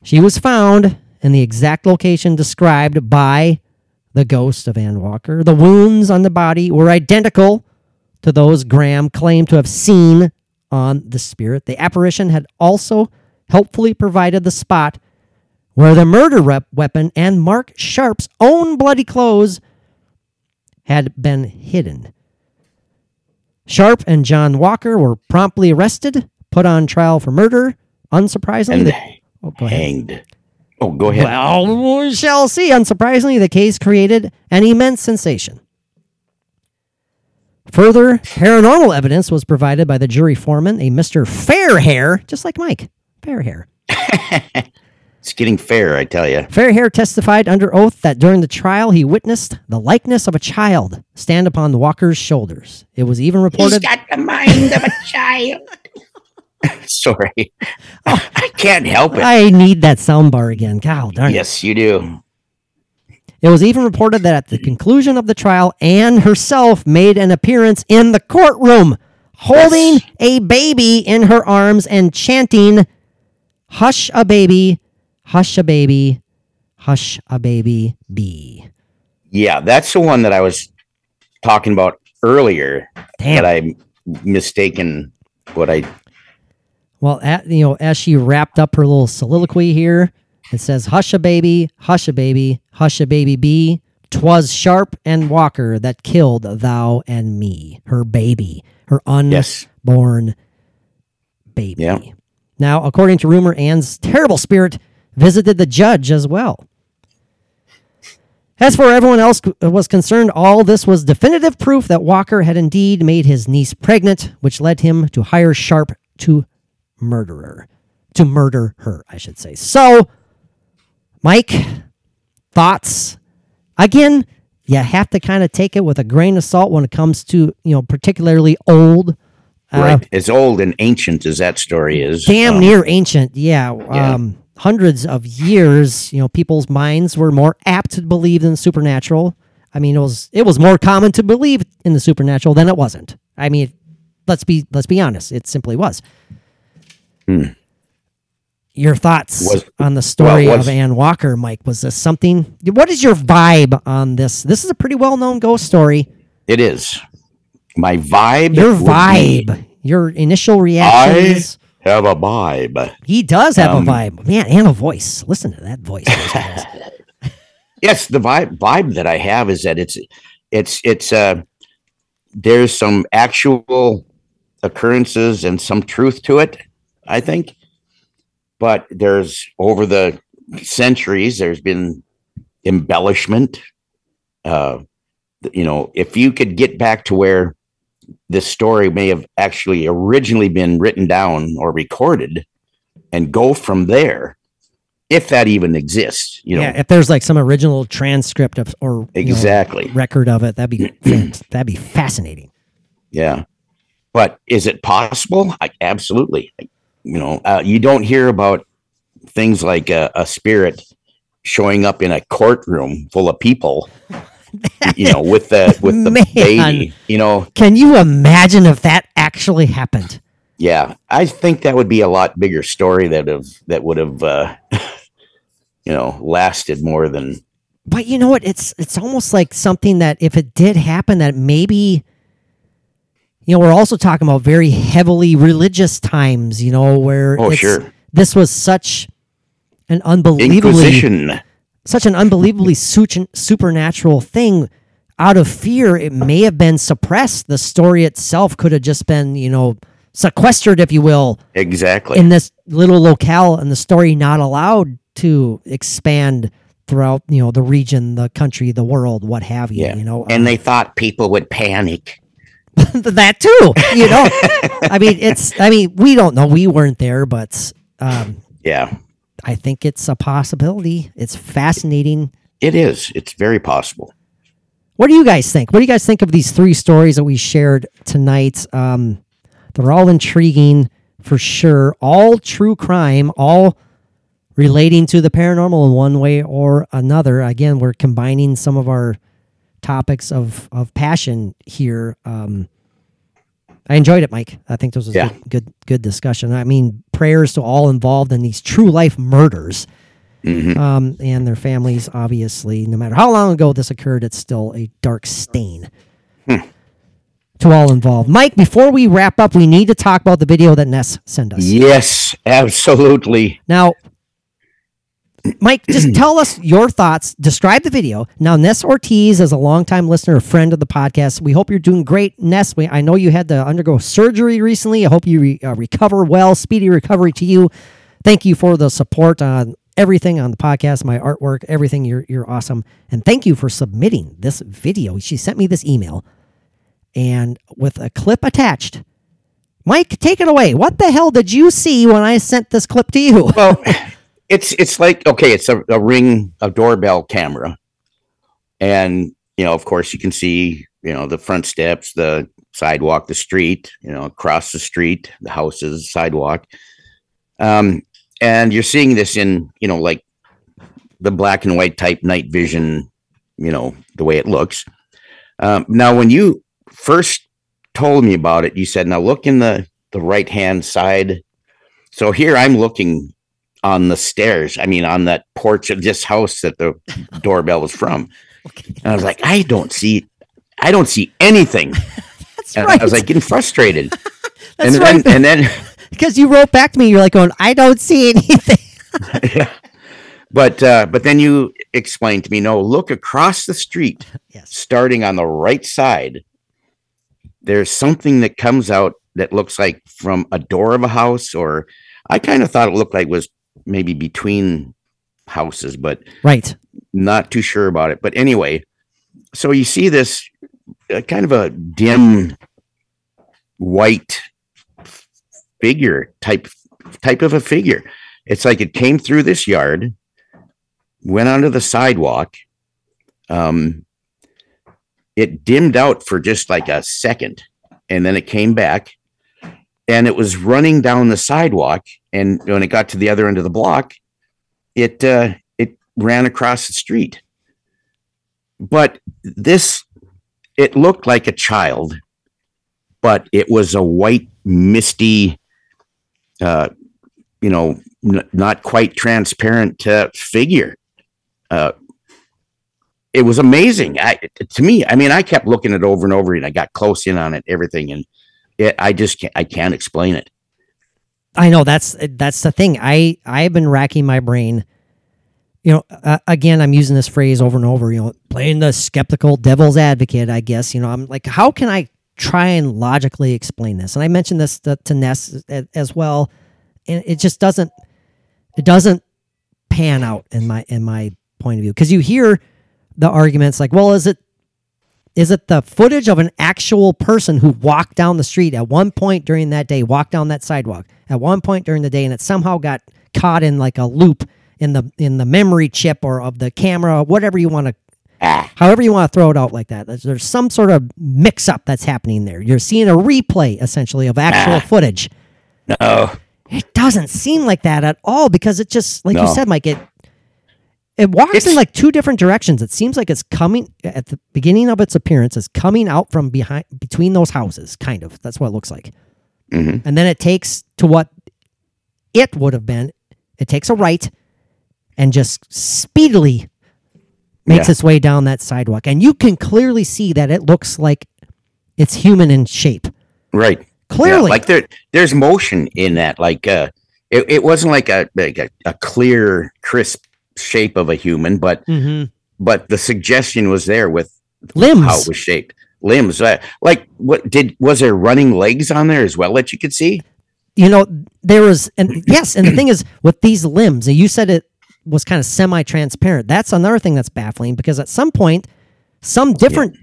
She was found in the exact location described by the ghost of Anne Walker. The wounds on the body were identical to those Graham claimed to have seen on the spirit. The apparition had also helpfully provided the spot where the murder rep weapon and Mark Sharp's own bloody clothes had been hidden. Sharp and John Walker were promptly arrested, put on trial for murder. Unsurprisingly, and the, oh, hanged. Oh, go ahead. Well, we shall see. Unsurprisingly, the case created an immense sensation. Further paranormal evidence was provided by the jury foreman, a Mr. Fairhair, just like Mike. Fairhair. it's getting fair, I tell you. Fairhair testified under oath that during the trial he witnessed the likeness of a child stand upon the Walker's shoulders. It was even reported. He's got the mind of a child. Sorry. Oh. I can't help it. I need that soundbar again. God darn it. Yes, you do. It was even reported that at the conclusion of the trial, Anne herself made an appearance in the courtroom, holding Yes. a baby in her arms and chanting, Hush a baby, hush a baby, hush a baby, be. Yeah, that's the one that I was talking about earlier. Damn. That I mistaken what I Well, at, you know, as she wrapped up her little soliloquy here, it says, "Hush a baby, hush a baby, hush a baby bee. Twas Sharp and Walker that killed thou and me, her baby, her yes unborn baby." Yeah. Now, according to rumor, Anne's terrible spirit visited the judge as well. As for everyone else was concerned, all this was definitive proof that Walker had indeed made his niece pregnant, which led him to hire Sharp to murder her. To murder her, I should say. So, Mike, thoughts? Again, you have to kind of take it with a grain of salt when it comes to, you know, particularly old. uh, right as old and ancient as that story is. damn um, near ancient yeah, yeah. um hundreds of years you know people's minds were more apt to believe in the supernatural i mean it was it was more common to believe in the supernatural than it wasn't i mean let's be let's be honest it simply was your thoughts Hmm. Was- on the story well, was- of anne walker mike was this something what is your vibe on this this is a pretty well-known ghost story It is. My vibe. your vibe your initial reactions have a vibe. He does have Um, a vibe, man, and a voice. Listen to that voice. Yes, the vibe vibe that I have is that it's it's it's uh there's some actual occurrences and some truth to it, I think. But there's over the centuries there's been embellishment. Uh you know, if you could get back to where this story may have actually originally been written down or recorded and go from there, if that even exists, you know. yeah, if there's like some original transcript of or you know, Exactly. record of it, that'd be that'd be fascinating. Yeah. But is it possible? I, absolutely. You know, uh, you don't hear about things like a, a spirit showing up in a courtroom full of people, you know, with the with the Man. baby. You know, Can you imagine if that actually happened? yeah. I think that would be a lot bigger story that have that would have uh, you know lasted more than But you know what? It's it's almost like something that if it did happen, that maybe you know we're also talking about very heavily religious times. You know where Oh, sure. this was such an unbelievably Inquisition. Such an unbelievably su- supernatural thing out of fear it may have been suppressed the story itself could have just been you know sequestered if you will Exactly. in this little locale and the story not allowed to expand throughout you know the region the country the world what have you yeah. you know and Um, they thought people would panic. that too you know i mean it's i mean we don't know we weren't there but um Yeah. I think it's a possibility it's fascinating It is. It's very possible. What do you guys think? What do you guys think of these three stories that we shared tonight? Um, they're all intriguing for sure. All true crime, all relating to the paranormal in one way or another. Again, we're combining some of our topics of of passion here. Um, I enjoyed it, Mike. I think this was Yeah. good, good, good discussion. I mean, prayers to all involved in these true life murders Mhm. um, and their families. Obviously, no matter how long ago this occurred, it's still a dark stain to all involved. Mike, before we wrap up, we need to talk about the video that Ness sent us. Yes, absolutely. Now, Mike, just tell us your thoughts. Describe the video. Now, Ness Ortiz is a longtime listener, a friend of the podcast. We hope you're doing great, Ness. We, I know you had to undergo surgery recently. I hope you re, uh, recover well. Speedy recovery to you. Thank you for the support on everything on the podcast, my artwork, everything. You're you're awesome, and thank you for submitting this video. She sent me this email, and with a clip attached. Mike, take it away. What the hell did you see when I sent this clip to you? Well, it's it's like okay, it's a, a ring, a doorbell camera, and you know, of course, you can see you know the front steps, the sidewalk, the street, you know, across the street, the houses, sidewalk, um, and you're seeing this in you know like the black and white type night vision, you know, the way it looks. Um, now, when you first told me about it, you said, "Now look in the the right hand side." So here I'm looking on the stairs. I mean, on that porch of this house that the doorbell was from. And I was like, I don't see, I don't see anything. That's And right. I was like getting frustrated. That's and right. then, and then, because you wrote back to me, you're like going, I don't see anything. yeah. But uh, but then you explained to me, no, look across the street, Yes. starting on the right side. There's something that comes out that looks like from a door of a house, or I kind of thought it looked like it was maybe between houses, but Right. not too sure about it. But anyway, so you see this uh, kind of a dim white figure type type of a figure. It's like it came through this yard, went onto the sidewalk. Um, it dimmed out for just like a second, and then it came back, and it was running down the sidewalk. And when it got to the other end of the block, it uh, it ran across the street. But this, it looked like a child, but it was a white, misty, uh, you know, n- not quite transparent uh, figure. Uh, it was amazing. I, to me, I mean, I kept looking at it over and over, and I got close in on it, everything, and it, I just can't, I can't explain it. I know that's that's the thing. I I've been racking my brain. You know, uh, again, I'm using this phrase over and over. You know, playing the skeptical devil's advocate. I guess you know, I'm like, how can I try and logically explain this? And I mentioned this to, to Ness as, well, and it just doesn't it doesn't pan out in my in my point of view because you hear the arguments like, well, is it is it the footage of an actual person who walked down the street at one point during that day, walked down that sidewalk at one point during the day, and it somehow got caught in like a loop in the in the memory chip or of the camera, whatever you want to, Ah, however you want to throw it out like that. There's, there's some sort of mix up that's happening there. You're seeing a replay essentially of actual footage. no, It doesn't seem like that at all because it just like you said, Mike. It it walks It's- in like two different directions. It seems like it's coming at the beginning of its appearance. It's coming out from behind between those houses, kind of. That's what it looks like. Mhm. And then it takes to what it would have been. It takes a right and just speedily makes Yeah. its way down that sidewalk, and you can clearly see that it looks like it's human in shape. right. Clearly, Yeah, like there there's motion in that like uh it, it wasn't like a like a, a clear crisp shape of a human but Mhm. but the suggestion was there with limbs. how it was shaped limbs uh, like what did was there running legs on there as well that you could see you know there was and yes and the thing is with these limbs and you said it was kind of semi-transparent that's another thing that's baffling because at some point some different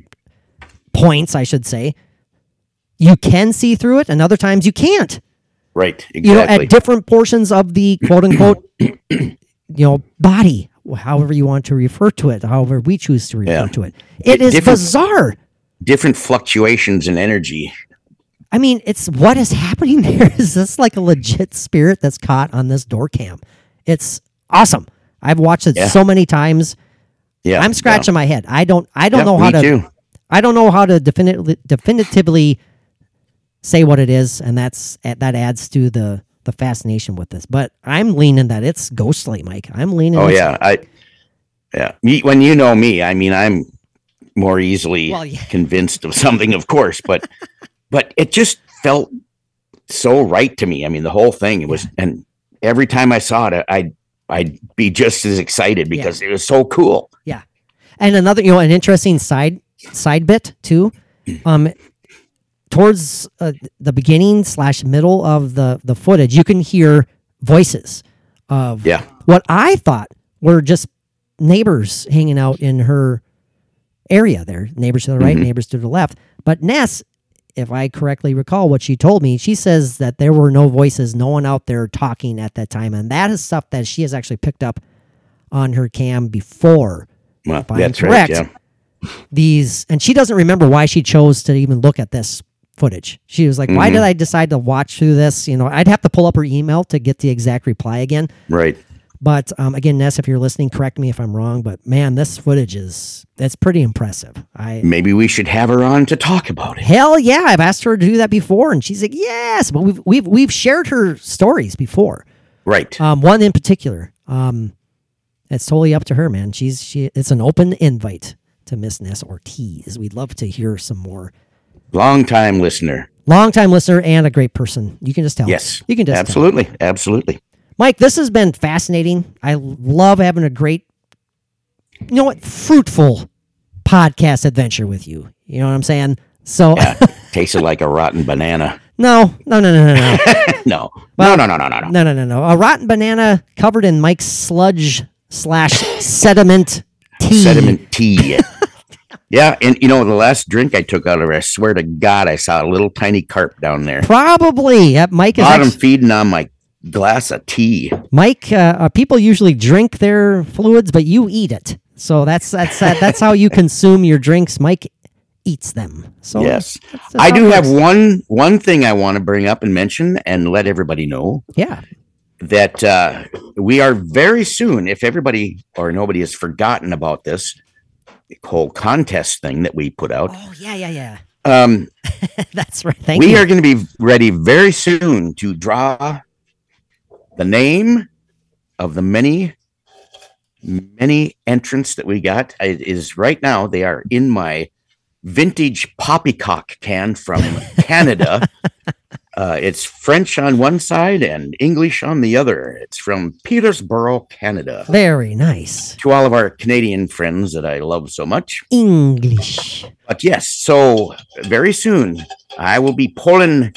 points i should say you can see through it and other times you can't right you know at different portions of the quote unquote you know body however you want to refer to it however we choose to refer Yeah. to it it is Different- bizarre different fluctuations in energy I mean, it's what is happening there. Is this like a legit spirit that's caught on this door cam? It's awesome. I've watched it Yeah. so many times. yeah I'm scratching my head. I don't. I don't yeah, know how to. too. I don't know how to definitively definitively say what it is, and that's that adds to the the fascination with this. But I'm leaning that it's ghostly, Mike. I'm leaning. oh yeah i yeah me, when you know me i mean i'm more easily Well, yeah. convinced of something of course but but it just felt so right to me i mean the whole thing it was and every time i saw it i'd i'd be just as excited because it was so cool Yeah, And another, you know, an interesting side side bit too. Um, towards uh, the beginning slash middle of the the footage, you can hear voices of yeah what I thought were just neighbors hanging out in her area there. Neighbors to the right, Mhm. neighbors to the left. But Ness, if I correctly recall what she told me, she says that there were no voices, no one out there talking at that time. And that is stuff that she has actually picked up on her cam before well, If I'm that's correct. right yeah these and she doesn't remember why she chose to even look at this footage. She was like, "Why Mhm. did I decide to watch through this?" You know, I'd have to pull up her email to get the exact reply again. right But um, again, Ness, if you're listening, correct me if I'm wrong. But man, this footage is that's pretty impressive. I maybe we should have her on to talk about it hell yeah, I've asked her to do that before, and she's like, "Yes." But we've we've we've shared her stories before. right Um, one in particular. Um, it's totally up to her, man. She's she. It's an open invite. to Miss Ness Ortiz. We'd love to hear some more. Long time listener. Long time listener and a great person. You can just tell. Yes. You can just tell. absolutely, absolutely. Mike, this has been fascinating. I love having a great, you know what, fruitful podcast adventure with you. You know what I'm saying? So, Yeah, tasted like a rotten banana. no, no, no, no, no, no. No, Well- no, no, no, no, no, no. No, no, no, no. A rotten banana covered in Mike's sludge slash sediment tea. Sediment tea. yeah, and you know the last drink I took out of it, I swear to God, I saw a little tiny carp down there. Probably. Yep, Mike is. Bottom actu- feeding on my glass of tea. Mike, uh, uh, people usually drink their fluids, but you eat it. So that's that's uh, that's how you consume your drinks. Mike eats them. So Yes, that's- that's I do have one one thing I want to bring up and mention and let everybody know Yeah. that uh, we are very soon. If everybody or nobody has forgotten about this whole contest thing that we put out, Oh yeah, yeah, yeah. um, That's right. Thank we you. are going to be ready very soon to draw the name of the many many entrants that we got it is right now they are in my vintage poppycock can from canada uh, it's french on one side and english on the other it's from petersborough canada Very nice. to all of our canadian friends that i love so much English. but yes, so very soon I will be pulling.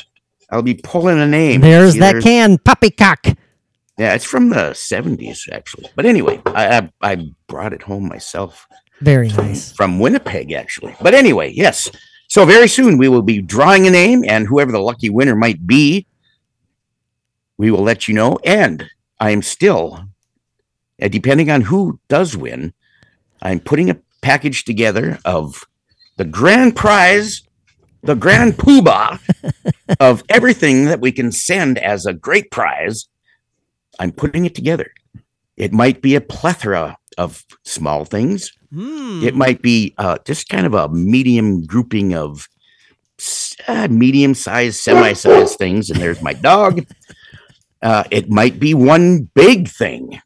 I'll be pulling a name. There's It's that either- can, poppycock. Yeah, it's from the '70s actually. But anyway, I, I I brought it home myself Very nice. from Winnipeg actually. But anyway, yes. So very soon we will be drawing a name, and whoever the lucky winner might be, we will let you know. And I am still, uh, depending on who does win, I'm putting a package together of the grand prize, the grand poobah of everything that we can send as a great prize. I'm putting it together. It might be a plethora of small things. Hmm. It might be uh, just kind of a medium grouping of uh, medium sized, semi sized things. And there's my dog. Uh, it might be one big thing.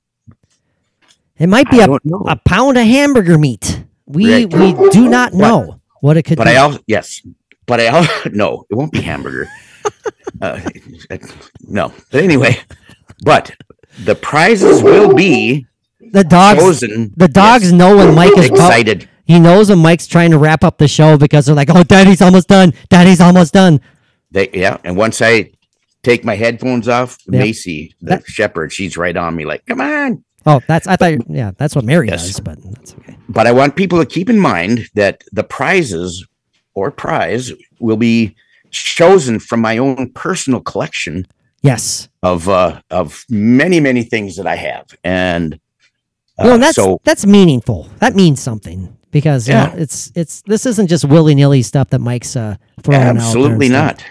It might be I a, a pound of hamburger meat. We Right. we do not know what it could But be. I also, yes, but I also, no, it won't be hamburger. uh, no, but anyway, but the prizes will be the dogs chosen. the dogs yes, know when Mike is excited. he knows when Mike's trying to wrap up the show because they're like, "Oh, daddy's almost done. Daddy's almost done." They, yeah, and once I take my headphones off, Yeah. Macy, the That- shepherd, she's right on me, like, come on. Oh, that's I thought you- yeah, that's what Mary Yes. does, but that's okay. But I want people to keep in mind that the prizes or prize will be chosen from my own personal collection Yes. of uh, of many many things that I have, and uh, know, that's so that's meaningful. That means something because you know, Yeah. it's it's this isn't just willy nilly stuff that Mike's uh, throwing out. absolutely stuff. not.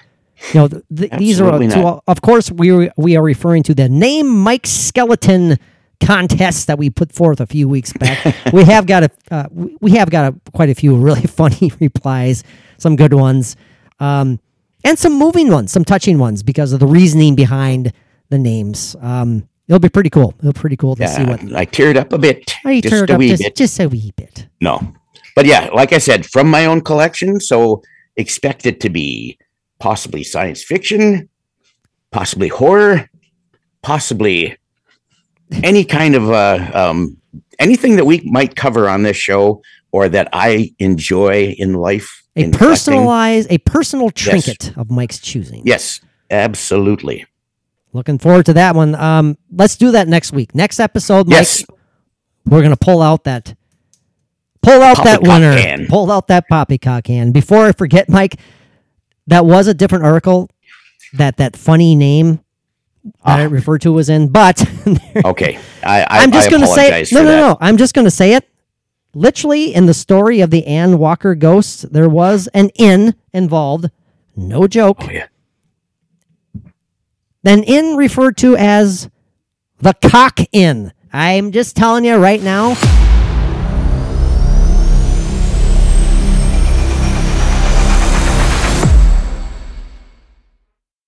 You know, th- th- these are Absolutely of course we we are referring to the name Mike Skeleton contest that we put forth a few weeks back. we have got a uh, we- we have got a, quite a few really funny replies, some good ones, um, and some moving ones, some touching ones because of the reasoning behind the names. Um, it'll be pretty cool. It'll be pretty cool to see Yeah, what. I teared up a bit, I just turned a up wee just, bit. just a wee bit. No, but yeah, like I said, from my own collection, so expect it to be possibly science fiction, possibly horror, possibly any kind of uh, um, anything that we might cover on this show or that I enjoy in life. A in collecting. personalized, a personal trinket of Mike's choosing. Yes, absolutely. Looking forward to that one. Um, let's do that next week. Next episode, Mike, Yes, we're gonna pull out that pull out that winner. can. Pull out that poppycock can. Before I forget, Mike, that was a different article that that funny name that I Ah. referred to was in, but okay. I, I I'm just I gonna say no, no, that. no. I'm just gonna say it. Literally, in the story of the Anne Walker ghost, there was an inn involved. No joke. Oh, yeah. An inn referred to as the Cock Inn. I'm just telling you right now,